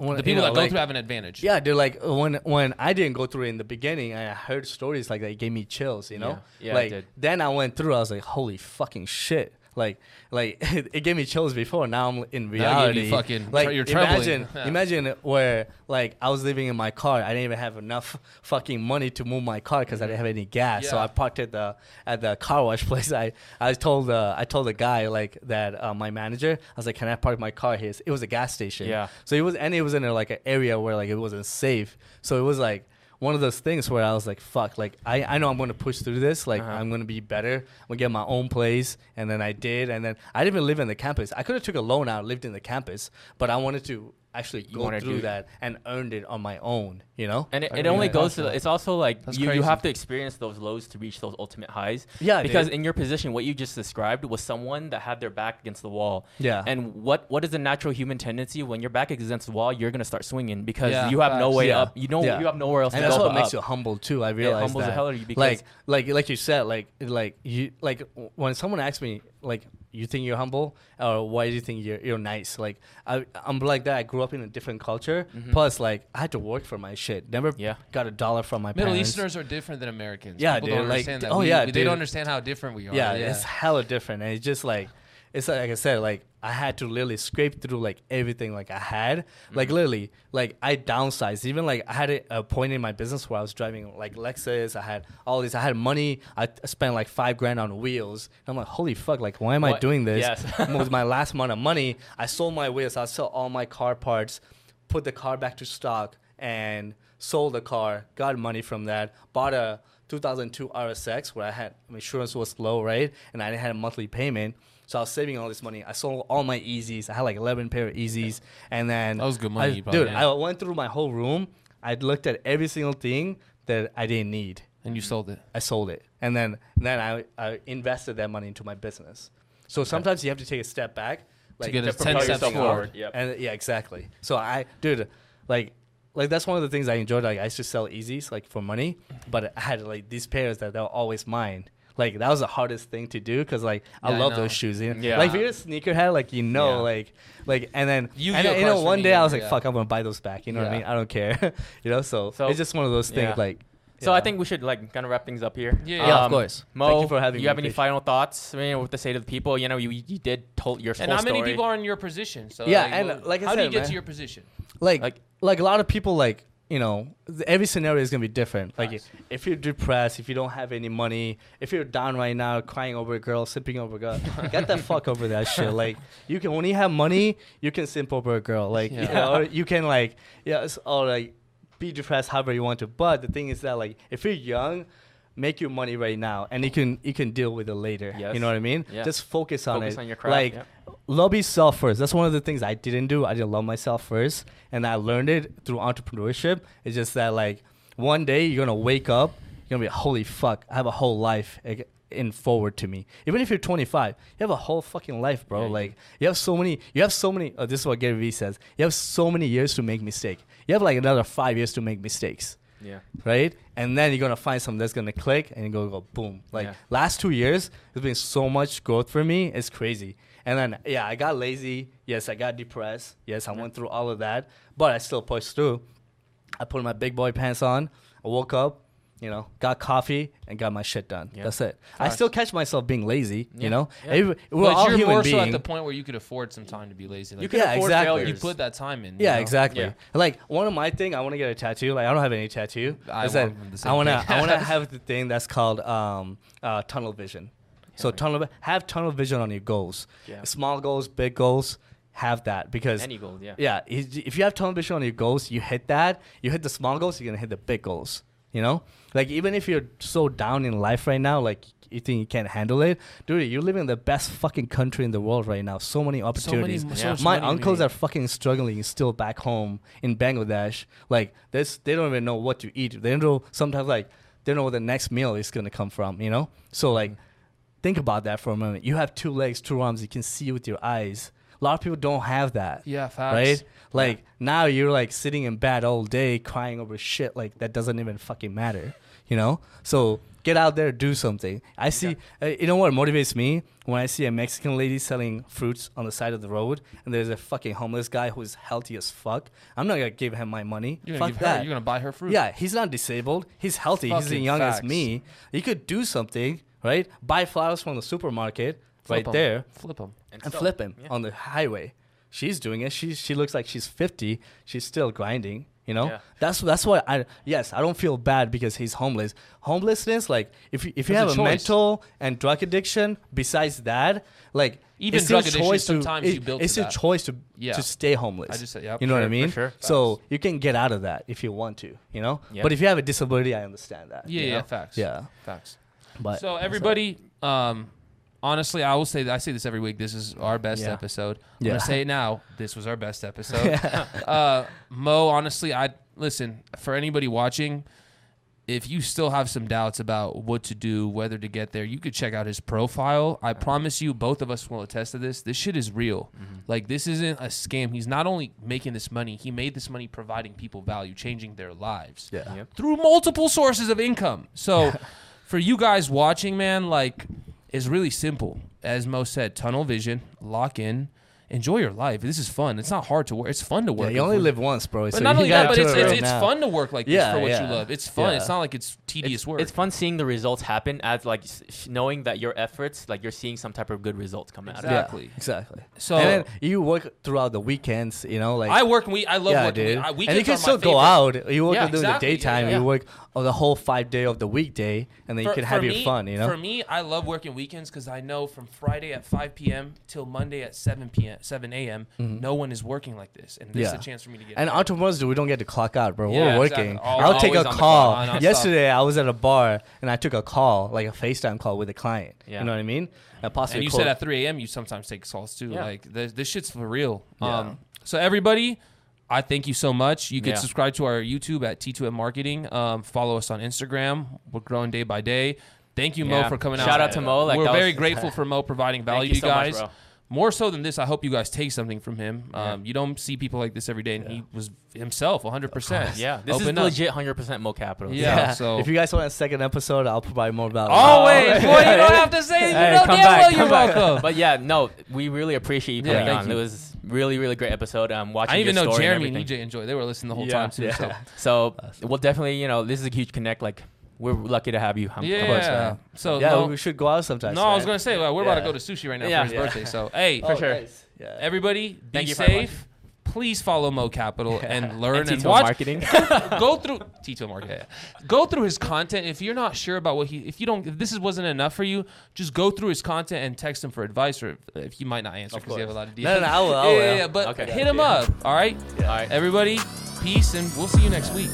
when, the you people know, that go like- through have an advantage. Yeah, they're Like uh, when when I didn't go through it in the beginning, I heard stories like that. It gave me chills. You know, Yeah. Yeah, like did. then I went through. I was like, holy fucking shit. Like, like it gave me chills before. Now I'm in Now it gave reality. you fucking- like, you're trembling. imagine, Yeah. imagine where like I was living in my car. I didn't even have enough fucking money to move my car because I didn't have any gas. So I parked at the at the car wash place. I I told uh, I told the guy like that uh, my manager. I was like, can I park my car here? It was a gas station. Yeah. So it was, and it was in a, like an area where like it wasn't safe. So it was like one of those things where I was like, fuck, like I, I know I'm gonna push through this. Like Uh-huh. I'm gonna be better. I'm gonna get my own place. And then I did. And then I didn't even live in the campus. I could have took a loan out, lived in the campus, but I wanted to actually You go wanna through do- that and earned it on my own. You know? And it, it only yeah, goes to. awesome. It's also like That's you, you have to experience those lows to reach those ultimate highs. Yeah, Because dude. in your position, what you just described was someone that had their back against the wall. Yeah. And what what is the natural human tendency when your back is against the wall? You're gonna start swinging because Yeah, you have no way Yeah. up. You know Yeah. you have nowhere else and to that's go what makes up. you humble too. I realize it humbles the hell out of you because- like, like, like you said, like, like you, like when someone asks me, like, you think you're humble or why do you think you're you're nice like I, i'm like that i grew up in a different culture mm-hmm. plus like i had to work for my shit never Yeah. got a dollar from my parents. Middle parents. Easterners are different than Americans. Yeah, People dude, don't like, understand that. oh, We- yeah, they dude. don't understand how different we are. yeah, it's hella different and it's just like it's like, i said like i had to literally scrape through like everything like i had. Like Mm-hmm. literally like i downsized. Even like i had a, point in my business where i was driving like lexus. I had all these. i had money. I spent like five grand on wheels. And i'm like holy fuck like why am i doing this? Yes. with my last amount of money. I sold my wheels. I sold all my car parts put the car back to stock and sold the car got money from that bought a 2002 rsx where i had my insurance was low right? And i didn't had a monthly payment so I was saving all this money. I sold all my Yeezys. I had like 11 pair of Yeezys, and then That was good money I- you probably dude, had. I went through my whole room. I looked at every single thing that I didn't need. and you sold it. I sold it, and then then I, I invested that money into my business. So sometimes you have to take a step back, like get a 10 propel steps yourself forward. Yep. And yeah, exactly. So I, dude, like, like that's one of the things I enjoyed. Like I used to sell Yeezys like for money, but I had like these pairs that they were always mine. Like that was the hardest thing to do because like I Yeah, I love know. those shoes. You know? Yeah. Like if you're a sneakerhead, like you know, Yeah. like like and then You and you know one day I was like, yeah. fuck, I'm gonna buy those back. You know what I mean? I don't care. you know, so, So- it's just one of those things. Yeah. Like So I think we should like kind of wrap things up here. Yeah, Yeah, of Um, course. Mo, Thank you for having you me, have any Fish. final thoughts? I mean, what to say to the people? You know, you you did told your And how many story. people are in your position? So Yeah, like, and, like I how do you get man. to your position? like, Like- like a lot of people like you know every scenario is gonna be different like Facts. if you're depressed if you don't have any money if you're down right now crying over a girl simping over a girl get the fuck over that shit like you can when you have money you can simp over a girl like you Yeah. know, or you can like yeah it's- or like be depressed however you want to but the thing is that like if you're young make your money right now and you can you can deal with it later Yes. you know what i mean Yeah. just focus on Focus it on your craft, like yeah. love yourself first. That's one of the things I didn't do. I didn't love myself first, and I learned it through entrepreneurship. It's just that like one day you're gonna wake up, you're gonna be holy fuck. I have a whole life in forward to me. Even if you're 25, you have a whole fucking life, bro. Yeah, like you have so many. You have so many. Oh, this is what Gary Vee says. You have so many years to make mistake. You have like another five years to make mistakes Yeah. right? And then you're gonna find something that's gonna click, and you're gonna go boom. Like Yeah. last two years, there's been so much growth for me. It's crazy. And then yeah, I got lazy. Yes, I got depressed. Yes, I went through all of that, but I still pushed through. I put my big boy pants on. I woke up, you know, got coffee, and got my shit done. Yeah. That's it. I still catch myself being lazy. Yeah. You know, Yeah. Every- we're but all you're human more beings. so at the point where you could afford some time to be lazy. Like, You can Yeah, afford exactly. failures. you put that time in. Yeah, know? exactly. Like one of my thing, I want to get a tattoo. Like I don't have any tattoo. I is that want I want to. I want to have the thing that's called um, uh, tunnel vision. So tunnel have tunnel vision on your goals. Yeah. Small goals, big goals, have that because Any goals, yeah. yeah, if you have tunnel vision on your goals, you hit that. You hit the small goals, you're gonna hit the big goals. You know, like even if you're so down in life right now, like you think you can't handle it, dude, you're living in the best fucking country in the world right now. So many So many, opportunities. so My uncles are fucking struggling still back home in Bangladesh. Like this, they don't even know what to eat. They don't know sometimes like they don't know where the next meal is gonna come from. You know, so mm-hmm. like think about that for a moment. You have two legs, two arms. You can see with your eyes. A lot of people don't have that. Yeah, facts. Right? Like now you're like sitting in bed all day crying over shit like that doesn't even fucking matter. You know? So get out there, do something. I see uh, you know what motivates me when I see a Mexican lady selling fruits on the side of the road and there's a fucking homeless guy who's healthy as fuck. I'm not gonna give him my money. You're gonna fuck give her, that. You're gonna buy her fruit. Yeah, he's not disabled. He's healthy. he's as Fucking young as me. You could do something, right? Buy flowers from the supermarket Flip right 'em. there Flip them. and sell flip it. him Yeah. on the highway. She's doing it. She she looks like she's 50. She's still grinding. You know, Yeah. that's that's why I yes I don't feel bad because he's homeless. Homelessness, like if you, if you It's a have a, choice. mental and drug addiction, besides that, like Even it's drug addiction, choice to- sometimes it- you build It's your that. choice to Yeah. to stay homeless. I just said, yep. you know what I mean? sure. So you can get out of that if you want to. You know, Yep. but if you have a disability, I understand that. Yeah, yeah, know? facts. Yeah, Facts. but so everybody, um, honestly, I will say that I say this every week. This is our best Yeah. episode. I'm Yeah. gonna say it now. This was our best episode. uh, Mo, honestly, I listen for anybody watching. If you still have some doubts about what to do, whether to get there, you could check out his profile. I promise you, both of us will attest to this. This shit is real. Like this isn't a scam. He's not only making this money; he made this money providing people value, changing their lives yeah. Yep. through multiple sources of income. So for you guys watching, man, like it's really simple. as Mo said, tunnel vision, lock in, enjoy your life. This is fun. It's not hard to work. It's fun to Yeah, work. you only live once, bro. But so not only that, but it's it it's, it's fun to work like this for what yeah. you love. It's fun. Yeah. It's not like it's tedious it's, work. it's fun seeing the results happen as like knowing that your efforts like you're seeing some type of good results come out. Exactly. Yeah, exactly. So- and then you work throughout the weekends, you know, like I work. We I love yeah, working. dude. I, and you can still go out. You work Yeah, during exactly. the daytime. Yeah. You work on the whole five day of the weekday, and then you can have your me- fun. You know. For me, I love working weekends because I know from Friday at 5 p.m. till Monday at 7 p.m. 7 a.m. No one is working like this, and this is Mm-hmm. A chance for me to get. And entrepreneurs, do we don't get to clock out, bro. Yeah, We're exactly. working. I'll take a call. clock. Yesterday, I was at a bar and I took a call, like a FaceTime call with a client. Yeah. You know what I mean? And possibly and you said at 3 a.m. you sometimes take calls too. Yeah. Like this, this shit's for real. Yeah. Um, so everybody, I thank you so much. You can Yeah. subscribe to our YouTube at T2M Marketing. Um, follow us on Instagram. We're growing day by day. Thank you, Mo, for coming out. Shout out to Mo, like, We're very was- grateful for Mo providing value you to you so much, guys. bro. More so than this, I hope you guys take something from him. Yeah. Um, you don't see people like this every day, and he was himself 100%. Yeah, this Open is up. legit 100% Mo Capital. Yeah. so- if you guys want a second episode, I'll provide more about it. Always, boy, you don't have to say it. You Hey, know come damn back, well you're back. welcome. But yeah, no, we really appreciate you coming thank on. you. It was really, really great episode. Um, watching I didn't even know story Jeremy and and everything. EJ enjoyed. They were listening the whole Yeah, time too. yeah. So So we'll definitely, you know, this is a huge connect. Like we're lucky to have you. Um, yeah. so yeah, no, we should go out sometime. no, I was gonna say well, we're about to go to sushi right now Yeah. for his Yeah. birthday. So hey, For sure. Yeah. everybody, be Thank you safe. Please follow Mo Capital and learn And and, watch. marketing. go through Tito Market. yeah. Go through his content. If you're not sure about what he, if you don't, if this wasn't enough for you, just go through his content and text him for advice, or if, if he might not answer because you have a lot of DMs. No, no, I will, I will. yeah, yeah, but Okay. hit him up. All right, All right. everybody. Peace, and we'll see you next week.